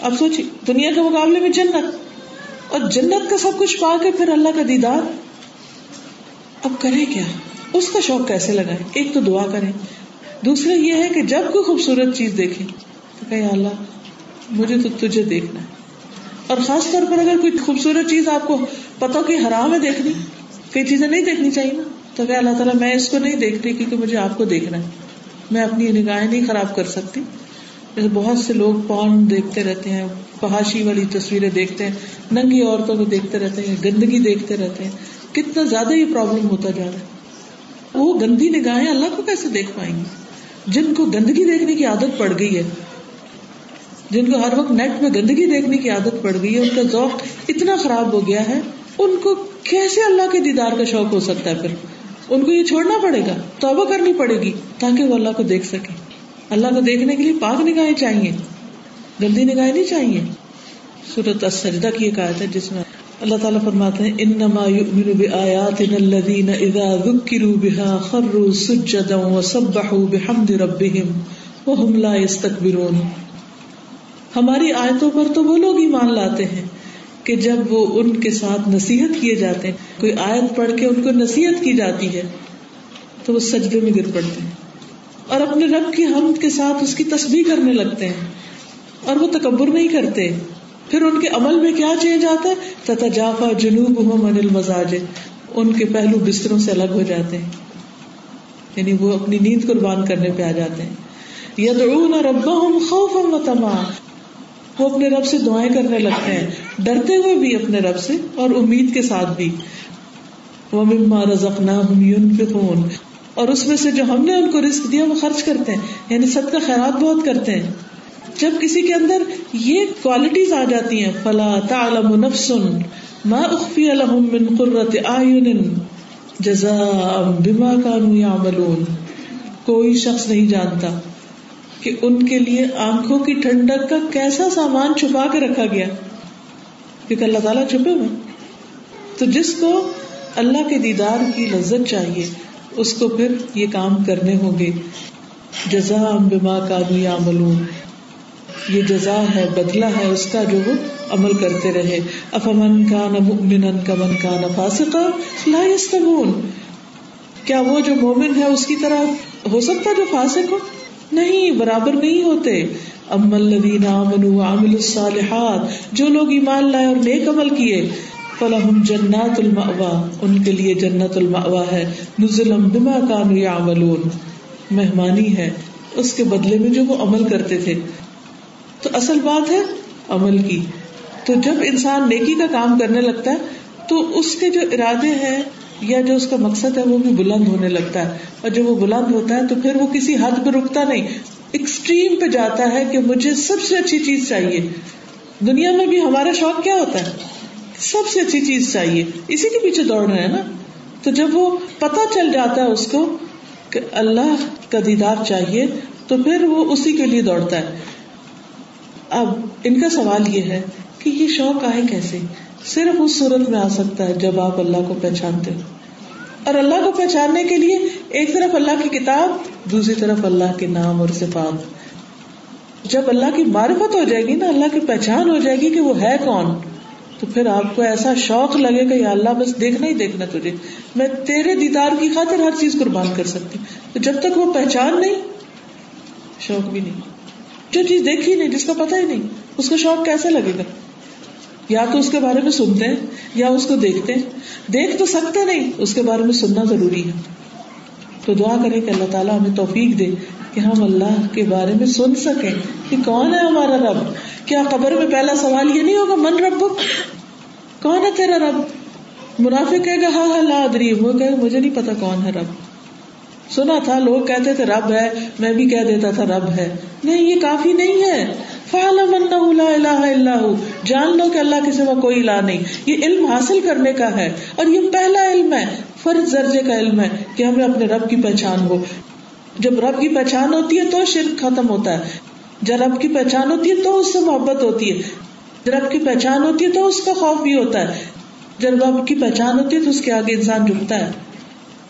اب سوچیے دنیا کے مقابلے میں جنت۔ اور جنت کا سب کچھ پا کے پھر اللہ کا دیدار۔ اب کرے کیا؟ اس کا شوق کیسے لگائے ایک تو دعا کریں۔ دوسرا یہ ہے کہ جب کوئی خوبصورت چیز دیکھے، تو کہ اللہ، مجھے تو تجھے دیکھنا ہے۔ اور خاص طور پر اگر کوئی خوبصورت چیز آپ کو پتا کہ حرام ہے دیکھنی کئی چیزیں نہیں دیکھنی چاہیے نا، تو کہ اللہ تعالیٰ، میں اس کو نہیں دیکھ رہی کیونکہ مجھے آپ کو دیکھنا ہے۔ میں اپنی نگاہیں نہیں خراب کر سکتی۔ بہت سے لوگ پون دیکھتے رہتے ہیں پہاشی والی تصویریں دیکھتے ہیں، ننگی عورتوں کو دیکھتے رہتے ہیں، گندگی دیکھتے رہتے ہیں۔ کتنا زیادہ یہ پرابلم ہوتا جا رہا ہے۔ وہ گندی نگاہیں اللہ کو کیسے دیکھ پائیں گے؟ جن کو گندگی دیکھنے کی عادت پڑ گئی ہے، جن کو ہر وقت نیٹ میں گندگی دیکھنے کی عادت پڑ گئی ہے، ان کا ذوق اتنا خراب ہو گیا ہے۔ ان کو کیسے اللہ کے دیدار کا شوق ہو سکتا ہے پھر؟ ان کو یہ چھوڑنا پڑے گا، توبہ کرنی پڑے گی تاکہ وہ اللہ کو دیکھ سکے اللہ کو دیکھنے کے لیے پاک نگاہیں چاہیے، گندی نگاہیں نہیں چاہیے۔ سورت السجدہ کی ایک آیت ہے جس میں اللہ تعالیٰ فرماتے ہیں، انما یؤمن بآیاتنا الذین اذا ذکروا بها خروا سجدا وسبحوا بحمد ربهم وهم لا يستكبرون ہماری آیتوں پر تو وہ لوگ ایمان لاتے ہیں کہ جب وہ ان کے ساتھ نصیحت کیے جاتے ہیں، کوئی آیت پڑھ کے ان کو نصیحت کی جاتی ہے، تو وہ سجدے میں گر پڑتے ہیں۔ اور اپنے رب کی حمد کے ساتھ اس کی تسبیح کرنے لگتے ہیں اور وہ تکبر نہیں کرتے پھر ان کے عمل میں کیا چینج آتا ہے؟ تتا جافا جنوب من المزاج ان کے پہلو بستروں سے الگ ہو جاتے ہیں۔ یعنی وہ اپنی نیند قربان کرنے پہ آ جاتے ہیں۔ یدعون ربهم خوفا وطمعا۔ وہ اپنے رب سے دعائیں کرنے لگتے ہیں۔ ڈرتے ہوئے بھی اپنے رب سے اور امید کے ساتھ بھی۔ وہ مما رزقناہم ينفقون۔ اور اس میں سے جو ہم نے ان کو رزق دیا وہ خرچ کرتے ہیں یعنی سب کا خیرات بہت کرتے ہیں۔ جب کسی کے اندر یہ کوالٹیز آ جاتی ہیں، فلا تعلم نفس ما اخفی لهم من قرۃ اعین جزاء بما كانوا يعملون۔ کوئی شخص نہیں جانتا کہ ان کے لیے آنکھوں کی ٹھنڈک کا کیسا سامان چھپا کے رکھا گیا۔ کیونکہ اللہ تعالیٰ چھپے ہوئے تو جس کو اللہ کے دیدار کی لذت چاہیے اس کو پھر یہ کام کرنے ہوں گے۔ جزا بما کانو یا یعملون۔ یہ جزا ہے، بدلہ ہے اس کا جو وہ عمل کرتے رہے۔ افمن کان مؤمنا کمن کان فاسقا لا یستوون کیا وہ جو مومن ہے اس کی طرح ہو سکتا جو فاسق ہو؟ نہیں، برابر نہیں ہوتے۔ ام الذین آمنوا وعملوا الصالحات، جو لوگ ایمان لائے اور نیک عمل کیے۔ فلہم جنات المأوا ان کے لیے جنت المأوا ہے۔ نزلا بما كانوا يعملون مہمانی ہے۔ اس کے بدلے میں جو وہ عمل کرتے تھے۔ تو اصل بات ہے عمل کی۔ تو جب انسان نیکی کا کام کرنے لگتا ہے، تو اس کے جو ارادے ہیں یا جو اس کا مقصد ہے، وہ بھی بلند ہونے لگتا ہے۔ اور جب وہ بلند ہوتا ہے، تو پھر وہ کسی حد پہ رکتا نہیں۔ ایکسٹریم پہ جاتا ہے کہ مجھے سب سے اچھی چیز چاہیے۔ دنیا میں بھی ہمارا شوق کیا ہوتا ہے؟ سب سے اچھی چیز چاہیے۔ اسی کے پیچھے دوڑ رہے ہیں نا۔ تو جب وہ پتا چل جاتا ہے اس کو کہ اللہ کا دیدار چاہیے، تو پھر وہ اسی کے لیے دوڑتا ہے۔ اب ان کا سوال یہ ہے کہ یہ شوق آئے کیسے؟ صرف اس صورت میں آ سکتا ہے جب آپ اللہ کو پہچانتے۔ اور اللہ کو پہچاننے کے لیے ایک طرف اللہ کی کتاب، دوسری طرف اللہ کے نام اور صفات۔ جب اللہ کی معرفت ہو جائے گی نا، اللہ کی پہچان ہو جائے گی کہ وہ ہے کون۔ تو پھر آپ کو ایسا شوق لگے گا یا اللہ بس دیکھنا ہی دیکھنا تجھے۔ میں تیرے دیدار کی خاطر ہر چیز قربان کر سکتی۔ تو جب تک وہ پہچان نہیں، شوق بھی نہیں۔ جو چیز دیکھی نہیں، جس کا پتا ہی نہیں، اس کا شوق کیسے لگے گا؟ یا تو اس کے بارے میں سنتے ہیں، یا اس کو دیکھتے ہیں۔ دیکھ تو سکتے نہیں، اس کے بارے میں سننا ضروری ہے۔ تو دعا کریں کہ اللہ تعالیٰ ہمیں توفیق دے کہ ہم اللہ کے بارے میں سن سکیں کہ کون ہے ہمارا رب؟ کیا قبر میں پہلا سوال یہ نہیں ہوگا، من رب کون ہے تیرا رب؟ منافع کہے گا ہاں ہاں لادری وہ کہ مجھے نہیں پتا کون ہے رب۔ سنا تھا، لوگ کہتے تھے، رب ہے، میں بھی کہہ دیتا تھا، رب ہے۔ نہیں، یہ کافی نہیں ہے۔ فعلم انه لا الہ الا ہو جان لو کہ اللہ کے سوا کوئی الہ نہیں۔ یہ علم حاصل کرنے کا ہے۔ اور یہ پہلا علم ہے، فرض درجے کا علم ہے کہ ہمیں اپنے رب کی پہچان ہو۔ جب رب کی پہچان ہوتی ہے تو شرک ختم ہوتا ہے۔ جب رب کی پہچان ہوتی ہے تو اس سے محبت ہوتی ہے۔ رب کی پہچان ہوتی ہے تو اس کا خوف بھی ہوتا ہے۔ جب رب کی پہچان ہوتی ہے تو اس کے آگے انسان جھکتا ہے۔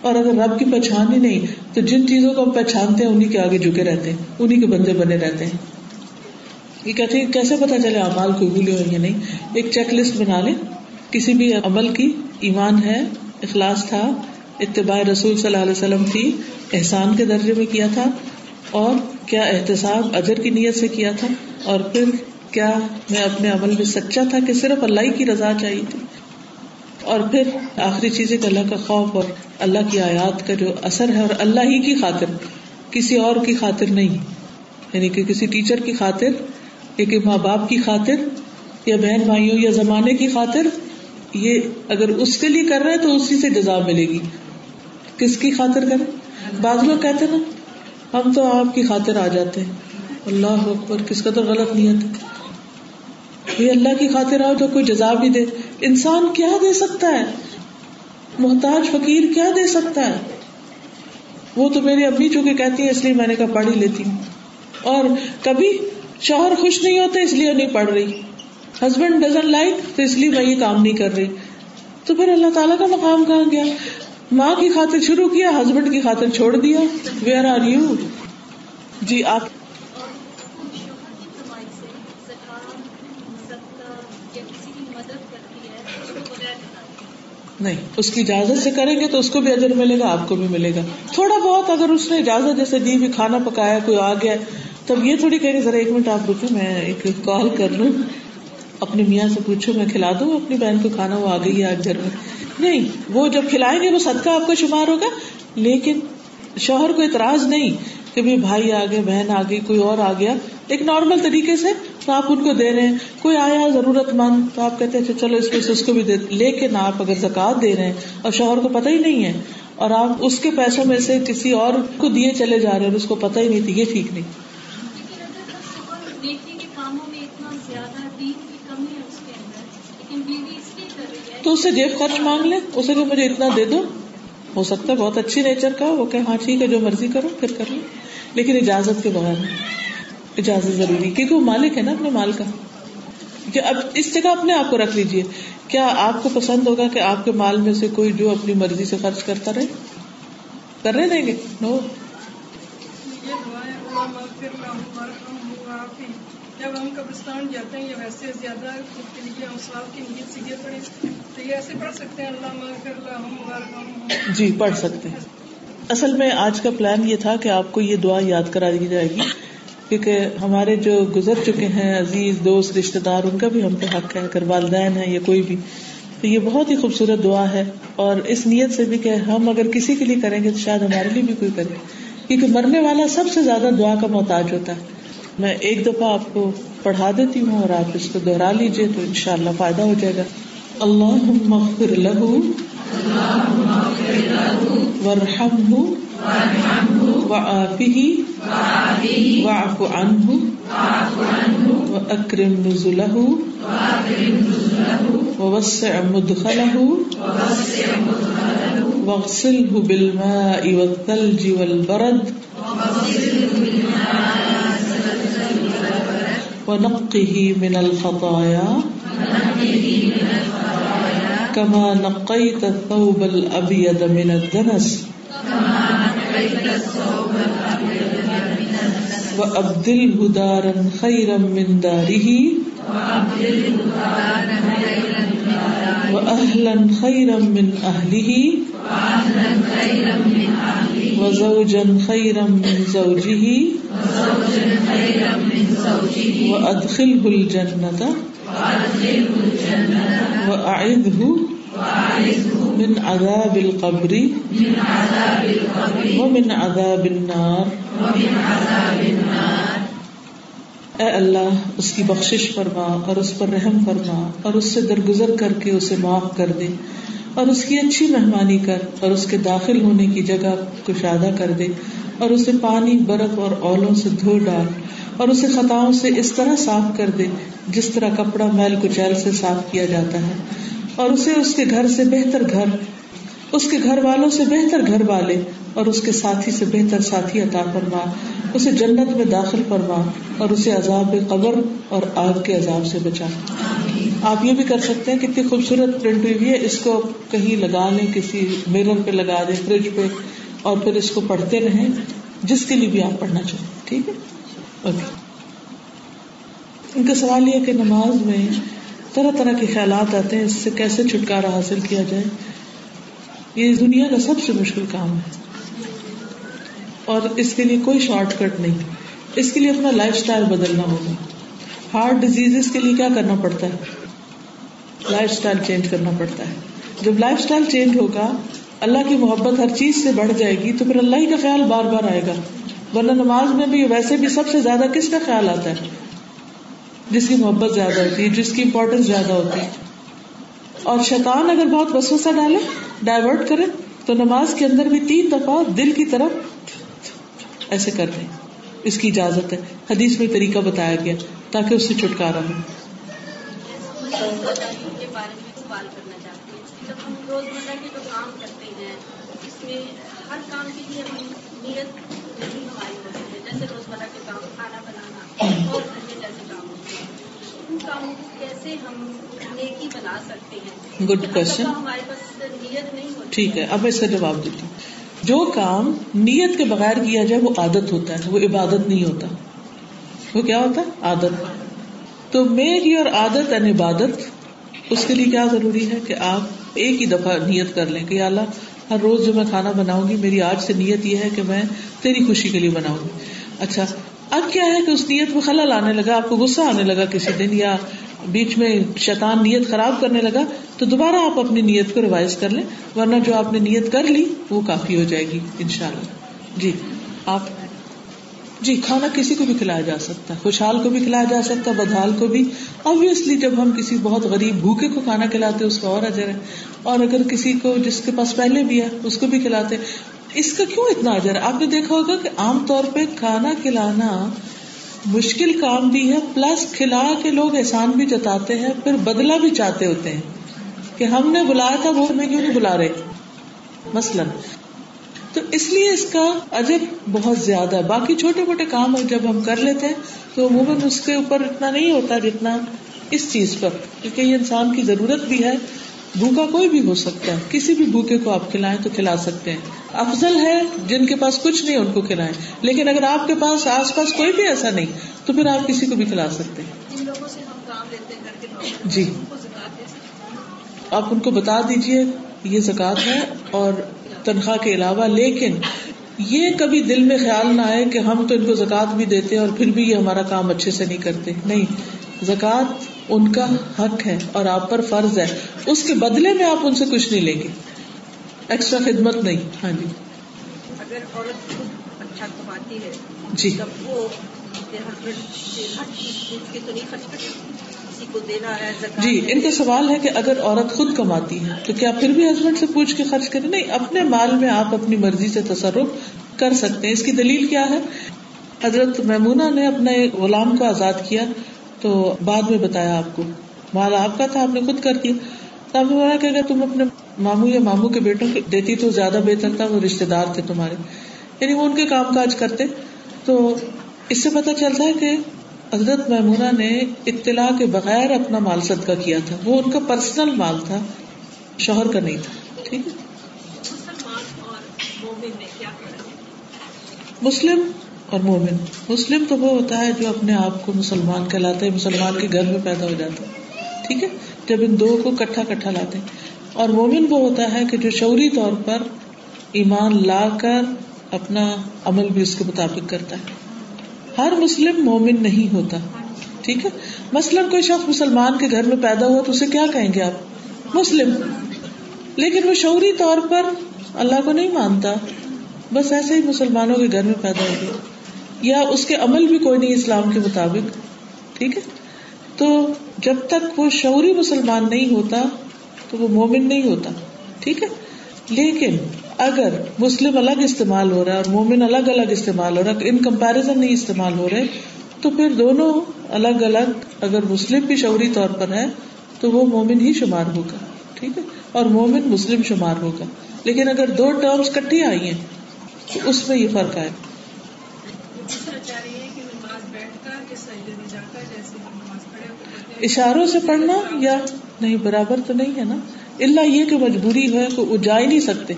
اور اگر رب کی پہچان ہی نہیں، تو جن چیزوں کو ہم پہچانتے ہیں انہیں کے آگے جھکے رہتے ہیں انہیں کے بندے بنے رہتے ہیں۔ یہ کہتے ہیں، کیسے پتا چلے امال قبول ہو یا نہیں؟ ایک چیک لسٹ بنا لیں۔ کسی بھی عمل کی ایمان ہے، اخلاص تھا، اتباع رسول صلی اللہ علیہ وسلم تھی احسان کے درجے میں کیا تھا، اور کیا احتساب اجر کی نیت سے کیا تھا، اور پھر کیا میں اپنے عمل میں سچا تھا کہ صرف اللہ کی رضا چاہیے تھی؟ اور پھر آخری چیز اللہ کا خوف اور اللہ کی آیات کا جو اثر ہے اور اللہ ہی کی خاطر، کسی اور کی خاطر نہیں۔ یعنی کہ کسی ٹیچر کی خاطر یا کہ ماں باپ کی خاطر، یا بہن بھائیوں یا زمانے کی خاطر، یہ اگر اس کے لیے کر رہے ہیں تو اسی سے جزا ملے گی۔ کس کی خاطر کریں؟ بعض لوگ کہتے نا، ہم تو آپ کی خاطر آ جاتے ہیں۔ اللہ اکبر، کس کا تو غلط نیت ہے؟ یہ اللہ کی خاطر آؤ تو کوئی جزا بھی دے۔ انسان کیا دے سکتا ہے؟ محتاج فقیر کیا دے سکتا ہے؟ وہ تو میری امی چونکہ کہتی ہے اس لیے میں نے کہا پڑھ ہی لیتی ہوں۔ اور کبھی شوہر خوش نہیں ہوتے، اس لیے نہیں پڑھ رہی۔ ہسبینڈ ڈزن لائک تو اس لیے میں یہ کام نہیں کر رہی۔ تو پھر اللہ تعالیٰ کا مقام کہاں گیا؟ ماں کی خاطر شروع کیا ہسبینڈ کی خاطر چھوڑ دیا۔ ویئر آر یو جی آپ نہیں. اس کی اجازت سے کریں گے تو اس کو بھی اجر ملے گا، آپ کو بھی ملے گا۔ تھوڑا بہت اگر اس نے اجازت، جیسے دی بھی کھانا پکایا، کوئی آ گیا، تب یہ تھوڑی کہ ذرا ایک منٹ آپ رکو میں ایک کال کر لوں۔ اپنی میاں سے پوچھو، میں کھلا دوں، اپنی بہن کو کھانا، وہ آ گئی ہے آج گھر میں۔ نہیں، وہ جب کھلائیں گے، وہ صدقہ آپ کا شمار ہوگا۔ لیکن شوہر کو اعتراض نہیں کہ بھائی آ گئے بہن آ گئی کوئی اور آ گیا ایک نارمل طریقے سے تو آپ ان کو دے رہے ہیں۔ کوئی آیا ضرورت مند تو آپ کہتے ہیں اچھا چلو اس میں سے اس کو بھی دے۔ لیکن آپ اگر زکات دے رہے ہیں اور شوہر کو پتہ ہی نہیں ہے اور آپ اس کے پیسوں میں سے کسی اور کو دیے چلے جا رہے ہیں اور اس کو پتہ ہی نہیں تھی یہ ٹھیک نہیں۔ تو اسے جیب خرچ مانگ لے اسے کہ مجھے اتنا دے دو۔ ہو سکتا ہے بہت اچھی نیچر کا وہ کہ ہاں ٹھیک ہے جو مرضی کرو پھر کر لو لیکن اجازت کے بغیر۔ اجازت ضروری کیونکہ وہ مالک ہے نا اپنے مال کا۔ کہ اب اس جگہ اپنے آپ کو رکھ لیجیے کیا آپ کو پسند ہوگا کہ آپ کے مال میں سے کوئی جو اپنی مرضی سے خرچ کرتا رہے؟ کرنے دیں گے؟ نو۔ جب ہم قبرستان جاتے ہیں یا ویسے زیادہ کی نیت سے پڑھیں۔ تو یہ ایسے پڑھ سکتے ہیں اللہ جی پڑھ سکتے ہیں۔ اصل میں آج کا پلان یہ تھا کہ آپ کو یہ دعا یاد کرا دی جائے گی۔ کیونکہ ہمارے جو گزر چکے ہیں عزیز دوست رشتے دار ان کا بھی ہم پہ حق ہے اگر والدین ہے یا کوئی بھی۔ تو یہ بہت ہی خوبصورت دعا ہے۔ اور اس نیت سے بھی کہ ہم اگر کسی کے لیے کریں گے تو شاید ہمارے لیے بھی کوئی کرے۔ کیونکہ مرنے والا سب سے زیادہ دعا کا محتاج ہوتا ہے۔ میں ایک دفعہ آپ کو پڑھا دیتی ہوں اور آپ اس کو دوہرا لیجیے تو ان شاء اللہ فائدہ ہو جائے گا۔ اللہ مغفر له ورحمه وعافه واعف عنه واكرم نزله، ووسع مدخله، واغسله بالماء والثلج والبرد، ونقه من الخطايا، كما نقيت الثوب الأبيض من الدنس كما وأبدله دارا خيرا من داره وأهلا خيرا من أهله وزوجا خيرا من زوجه وأدخله الجنة وأعذه من عذاب القبر. ومن عذاب النار. اے اللہ، اس کی بخشش فرما اور اس پر رحم فرما اور اس سے درگزر کر کے اسے معاف کر دے اور اس کی اچھی مہمانی کر اور اس کے داخل ہونے کی جگہ کشادہ کر دے اور اسے پانی، برف اور اولوں سے دھو ڈال اور اسے خطاؤں سے اس طرح صاف کر دے جس طرح کپڑا میل کچیل سے صاف کیا جاتا ہے۔ اور اسے اس کے گھر سے بہتر گھر، اس کے گھر والوں سے بہتر گھر والے، اور اس کے ساتھی سے بہتر ساتھی عطا فرما، اسے جنت میں داخل فرما، اور اسے عذاب قبر اور آگ کے عذاب سے بچا۔ آپ یہ بھی کر سکتے ہیں کتنی خوبصورت پرنٹ ہوئی ہے، اس کو کہیں لگا لیں، کسی میرر پہ لگا دیں، فریج پہ، اور پھر اس کو پڑھتے رہیں، جس کے لیے بھی آپ پڑھنا چاہیں۔ ٹھیک ہے؟ اوکے۔ ان کا سوال یہ کہ نماز میں طرح طرح کے خیالات آتے ہیں، اس سے کیسے چھٹکارا حاصل کیا جائے؟ یہ دنیا کا سب سے مشکل کام ہے۔ اور اس کے لیے کوئی شارٹ کٹ نہیں۔ اس کے لیے اپنا لائف اسٹائل بدلنا ہوگا۔ ہارٹ ڈیزیز کے لیے کیا کرنا پڑتا ہے؟ لائف اسٹائل چینج کرنا پڑتا ہے۔ جب لائف اسٹائل چینج ہوگا، اللہ کی محبت ہر چیز سے بڑھ جائے گی، تو پھر اللہ ہی کا خیال بار بار آئے گا۔ ورنہ نماز میں بھی ویسے بھی سب سے زیادہ کس کا خیال آتا ہے؟ جس کی محبت زیادہ ہوتی ہے، جس کی امپورٹینس زیادہ ہوتی ہے۔ اور شیطان اگر بہت وسوسہ ڈالے ڈائیورٹ کرے، تو نماز کے اندر بھی تین دفعہ دل کی طرف ایسے کر دیں اس کی اجازت ہے۔ حدیث میں طریقہ بتایا گیا، تاکہ اس سے چھٹکارا ہو۔ کے جو کام کرتے ہیں اس میں ہر کام کے لیے نیت نہیں ہماری ہوتی ہے جیسے روزمرہ کے کام، کھانا بنانا اور انیہ جیسے کام ہوتے ہیں ان کاموں کو کیسے ہم نیکی بنا سکتے ہیں۔ گڈ کوشچن ہمارے پاس نیت نہیں ہوتی ٹھیک ہے اب اس کا جواب دیتی ہوں۔ جو کام نیت کے بغیر کیا جائے وہ عادت ہوتا ہے وہ عبادت نہیں ہوتا۔ وہ کیا ہوتا ہے؟ عادت۔ تو میک یور عادت اینڈ عبادت اس کے لیے کیا ضروری ہے کہ آپ ایک ہی دفعہ نیت کر لیں کہ اللہ ہر روز جو میں کھانا بناؤں گی میری آج سے نیت یہ ہے کہ میں تیری خوشی کے لیے بناؤں گی۔ اچھا اب کیا ہے کہ اس نیت میں خلل آنے لگا، آپ کو غصہ آنے لگا کسی دن یا بیچ میں شیطان نیت خراب کرنے لگا، تو دوبارہ آپ اپنی نیت کو ریوائز کر لیں، ورنہ جو آپ نے نیت کر لی، وہ کافی ہو جائے گی ان شاء اللہ جی آپ جی کھانا کسی کو بھی کھلایا جا سکتا ہے، خوشحال کو بھی کھلایا جا سکتا ہے، بدحال کو بھی۔ ابویسلی جب ہم کسی بہت غریب بھوکے کو کھانا کھلاتے اس کا اور اجر ہے۔ اور اگر کسی کو، جس کے پاس پہلے بھی ہے، اس کو بھی کھلاتے اس کا کیوں اتنا اجر؟ ہے آپ نے دیکھا ہوگا کہ عام طور پہ کھانا کھلانا مشکل کام بھی ہے پلس کھلا کے لوگ احسان بھی جتاتے ہیں، پھر بدلا بھی چاہتے ہوتے ہیں کہ ہم نے بلایا تھا، وہ ہمیں کیوں نہیں بلا رہے؟ مثلاً۔ تو اس لیے اس کا اجر بہت زیادہ ہے۔ باقی چھوٹے موٹے کام جب ہم کر لیتے ہیں، تو عموماً اس کے اوپر اتنا نہیں ہوتا جتنا اس چیز پر، کیونکہ یہ انسان کی ضرورت بھی ہے۔ بھوکا کوئی بھی ہو سکتا ہے۔ کسی بھی بھوکے کو آپ کھلائیں تو کھلا سکتے ہیں۔ افضل ہے جن کے پاس کچھ نہیں ان کو کھلائیں۔ لیکن اگر آپ کے پاس آس پاس کوئی بھی ایسا نہیں تو پھر آپ کسی کو بھی کھلا سکتے ہیں۔ جی۔ آپ ان کو بتا دیجیے یہ زکات ہے اور تنخواہ کے علاوہ۔ لیکن یہ کبھی دل میں خیال نہ آئے کہ ہم تو ان کو زکات بھی دیتے اور پھر بھی یہ ہمارا کام اچھے سے نہیں کرتے۔ نہیں زکات ان کا حق ہے اور آپ پر فرض ہے۔ اس کے بدلے میں آپ ان سے کچھ نہیں لیں گے۔ ایکسٹرا خدمت نہیں۔ ہاں جی۔ اگر عورت اچھا کماتی ہے جی۔ وہ جی ان کا سوال ہے کہ اگر عورت خود کماتی ہے تو کیا پھر بھی ہسبینڈ سے پوچھ کے خرچ کرے نہیں اپنے مال میں آپ اپنی مرضی سے تصرف کر سکتے ہیں۔ اس کی دلیل کیا ہے؟ حضرت میمونا نے اپنے غلام کو آزاد کیا۔ تو بعد میں بتایا آپ کو۔ مال آپ کا تھا آپ نے خود کر دیا۔ تب بولا کہ اگر تم اپنے ماموں یا ماموں کے بیٹوں کو دیتی تو زیادہ بہتر تھا وہ رشتے دار تھے تمہارے۔ یعنی وہ ان کے کام کاج کرتے۔ تو اس سے پتا چلتا ہے کہ حضرت محمورہ نے اطلاع کے بغیر اپنا مال صدقہ کیا تھا۔ وہ ان کا پرسنل مال تھا شوہر کا نہیں تھا۔ ٹھیک ہے؟ مسلم اور مومن۔ مسلم تو وہ ہوتا ہے جو اپنے آپ کو مسلمان کہلاتے ہیں مسلمان کے گھر میں پیدا ہو جاتا ہے۔ ٹھیک ہے؟ جب ان دو کو کٹھا کٹھا لاتے ہیں۔ اور مومن وہ ہوتا ہے کہ جو شعوری طور پر ایمان لا کر اپنا عمل بھی اس کے مطابق کرتا ہے۔ ہر مسلم مومن نہیں ہوتا۔ ٹھیک ہے؟ مثلاً کوئی شخص مسلمان کے گھر میں پیدا ہوا تو اسے کیا کہیں گے آپ؟ مسلم۔ لیکن وہ شعوری طور پر اللہ کو نہیں مانتا۔ بس ایسے ہی مسلمانوں کے گھر میں پیدا ہو گیا یا اس کے عمل بھی کوئی نہیں اسلام کے مطابق، ٹھیک ہے؟ تو جب تک وہ شعوری مسلمان نہیں ہوتا، تو وہ مومن نہیں ہوتا، ٹھیک ہے؟ لیکن اگر مسلم الگ استعمال ہو رہا ہے اور مومن الگ الگ استعمال ہو رہا ہے، ان کمپیرزن نہیں استعمال ہو رہے، تو پھر دونوں الگ الگ اگر مسلم بھی شعوری طور پر ہے، تو وہ مومن ہی شمار ہوگا، ٹھیک ہے؟ اور مومن مسلم شمار ہوگا۔ لیکن اگر دو ٹرمز کٹھی آئی ہیں، تو اس میں یہ فرق آئے۔ اشاروں سے پڑھنا یا نہیں، برابر تو نہیں ہے نا؟ اللہ یہ کہ مجبوری ہے کہ وہ جا ہی نہیں سکتے۔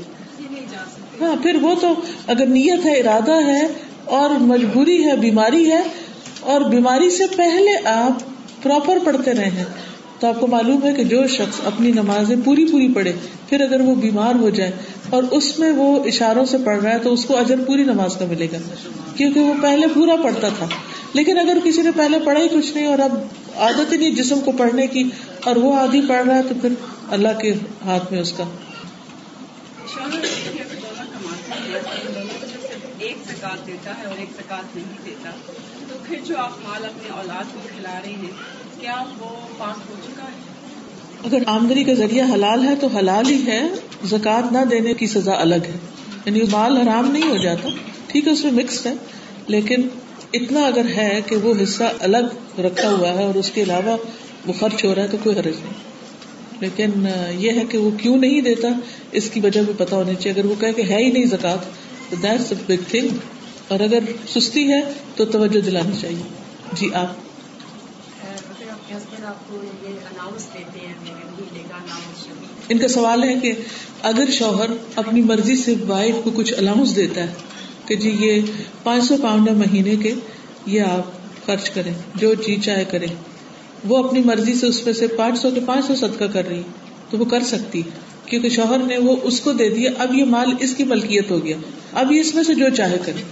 ہاں پھر وہ تو اگر نیت ہے، ارادہ ہے اور مجبوری ہے، بیماری ہے، اور بیماری سے پہلے آپ پراپر پڑھتے رہے ہیں۔ تو آپ کو معلوم ہے کہ جو شخص اپنی نمازیں پوری پوری پڑھے، پھر اگر وہ بیمار ہو جائے اور اس میں وہ اشاروں سے پڑھ رہا ہے تو اس کو اجر پوری نماز کا ملے گا۔ کیونکہ وہ پہلے پورا پڑھتا تھا۔ لیکن اگر کسی نے پہلے پڑھا ہی کچھ نہیں اور اب عادت ہی نہیں جسم کو پڑھنے کی اور وہ آدھی پڑھ رہا ہے تو پھر اللہ کے ہاتھ میں اس کا ایک زکات دیتا ہے اور ایک زکات نہیں دیتا تو پھر جو آپ مال اپنے اولاد کو کھلا رہے ہیں کیا وہ پاک ہو چکا ہے؟ اگر آمدنی کا ذریعہ حلال ہے تو حلال ہی ہے زکات نہ دینے کی سزا الگ ہے۔ یعنی مال حرام نہیں ہو جاتا ٹھیک ہے اس میں مکسڈ ہے لیکن اتنا اگر ہے کہ وہ حصہ الگ رکھا ہوا ہے اور اس کے علاوہ وہ خرچ ہو رہا ہے تو کوئی حرض نہیں۔ لیکن یہ ہے کہ وہ کیوں نہیں دیتا، اس کی وجہ بھی پتا ہونی چاہیے۔ اگر وہ کہ ہے ہی نہیں زکات تو دیٹس اے بگ تھنگ اور اگر سستی ہے تو توجہ دلانی چاہیے۔ جی آپ۔ ان کا سوال ہے کہ اگر شوہر اپنی مرضی سے وائف کو کچھ الاؤنس دیتا ہے کہ جی یہ پانچ سو پاؤنڈ مہینے کے، یہ آپ خرچ کریں، جو جی چاہے کریں۔ وہ اپنی مرضی سے اس میں سے پانچ سو کے پانچ سو صدقہ کر رہی، تو وہ کر سکتی۔ کیونکہ شوہر نے وہ اس کو دے دیا، اب یہ مال اس کی ملکیت ہو گیا۔ اب یہ اس میں سے جو چاہے کرے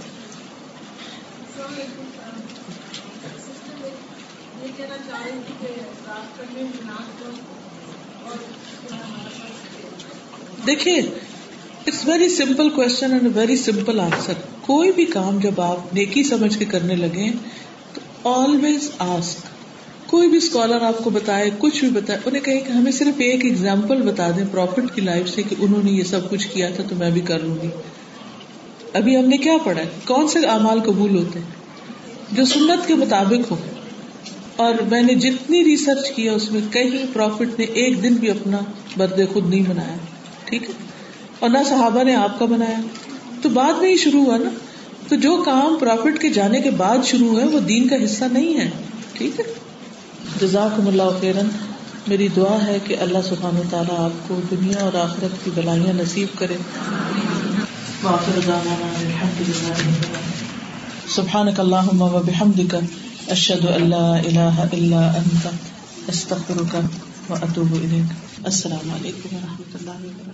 دیکھیے it's very simple question and very simple answer کوئی بھی کام جب آپ نیکی سمجھ کے کرنے لگے، تو آلویز آسک کوئی بھی اسکالر آپ کو بتائے، کچھ بھی بتائے، انہیں کہے کہ ہمیں صرف ایک ایگزامپل بتا دیں پروفٹ کی لائف سے کہ انہوں نے یہ سب کچھ کیا تھا تو میں بھی کر لوں گی۔ ابھی ہم نے کیا پڑھا ہے؟ کون سے اعمال قبول ہوتے ہیں؟ جو سنت کے مطابق ہو اور میں نے جتنی ریسرچ کیا اس میں کئی پروفٹ نے ایک دن بھی اپنا برد خود نہیں بنایا۔ ٹھیک ہے؟ اور نہ صحابہ نے آپ کا بنایا۔ تو بعد میں ہی شروع ہوا نا۔ تو جو کام پروفٹ کے جانے کے بعد شروع ہے وہ دین کا حصہ نہیں ہے۔ ٹھیک ہے۔ جزاکم اللہ خیرن۔ میری دعا ہے کہ اللہ سبحان و تعالیٰ آپ کو دنیا اور آخرت کی بلائیاں نصیب کرے۔ سبحانک اللہم و بحمدک، اشہد ان لا الہ الا انت، استغفرک و اتوب الیک۔ السلام علیکم و رحمۃ اللہ وبرکاتہ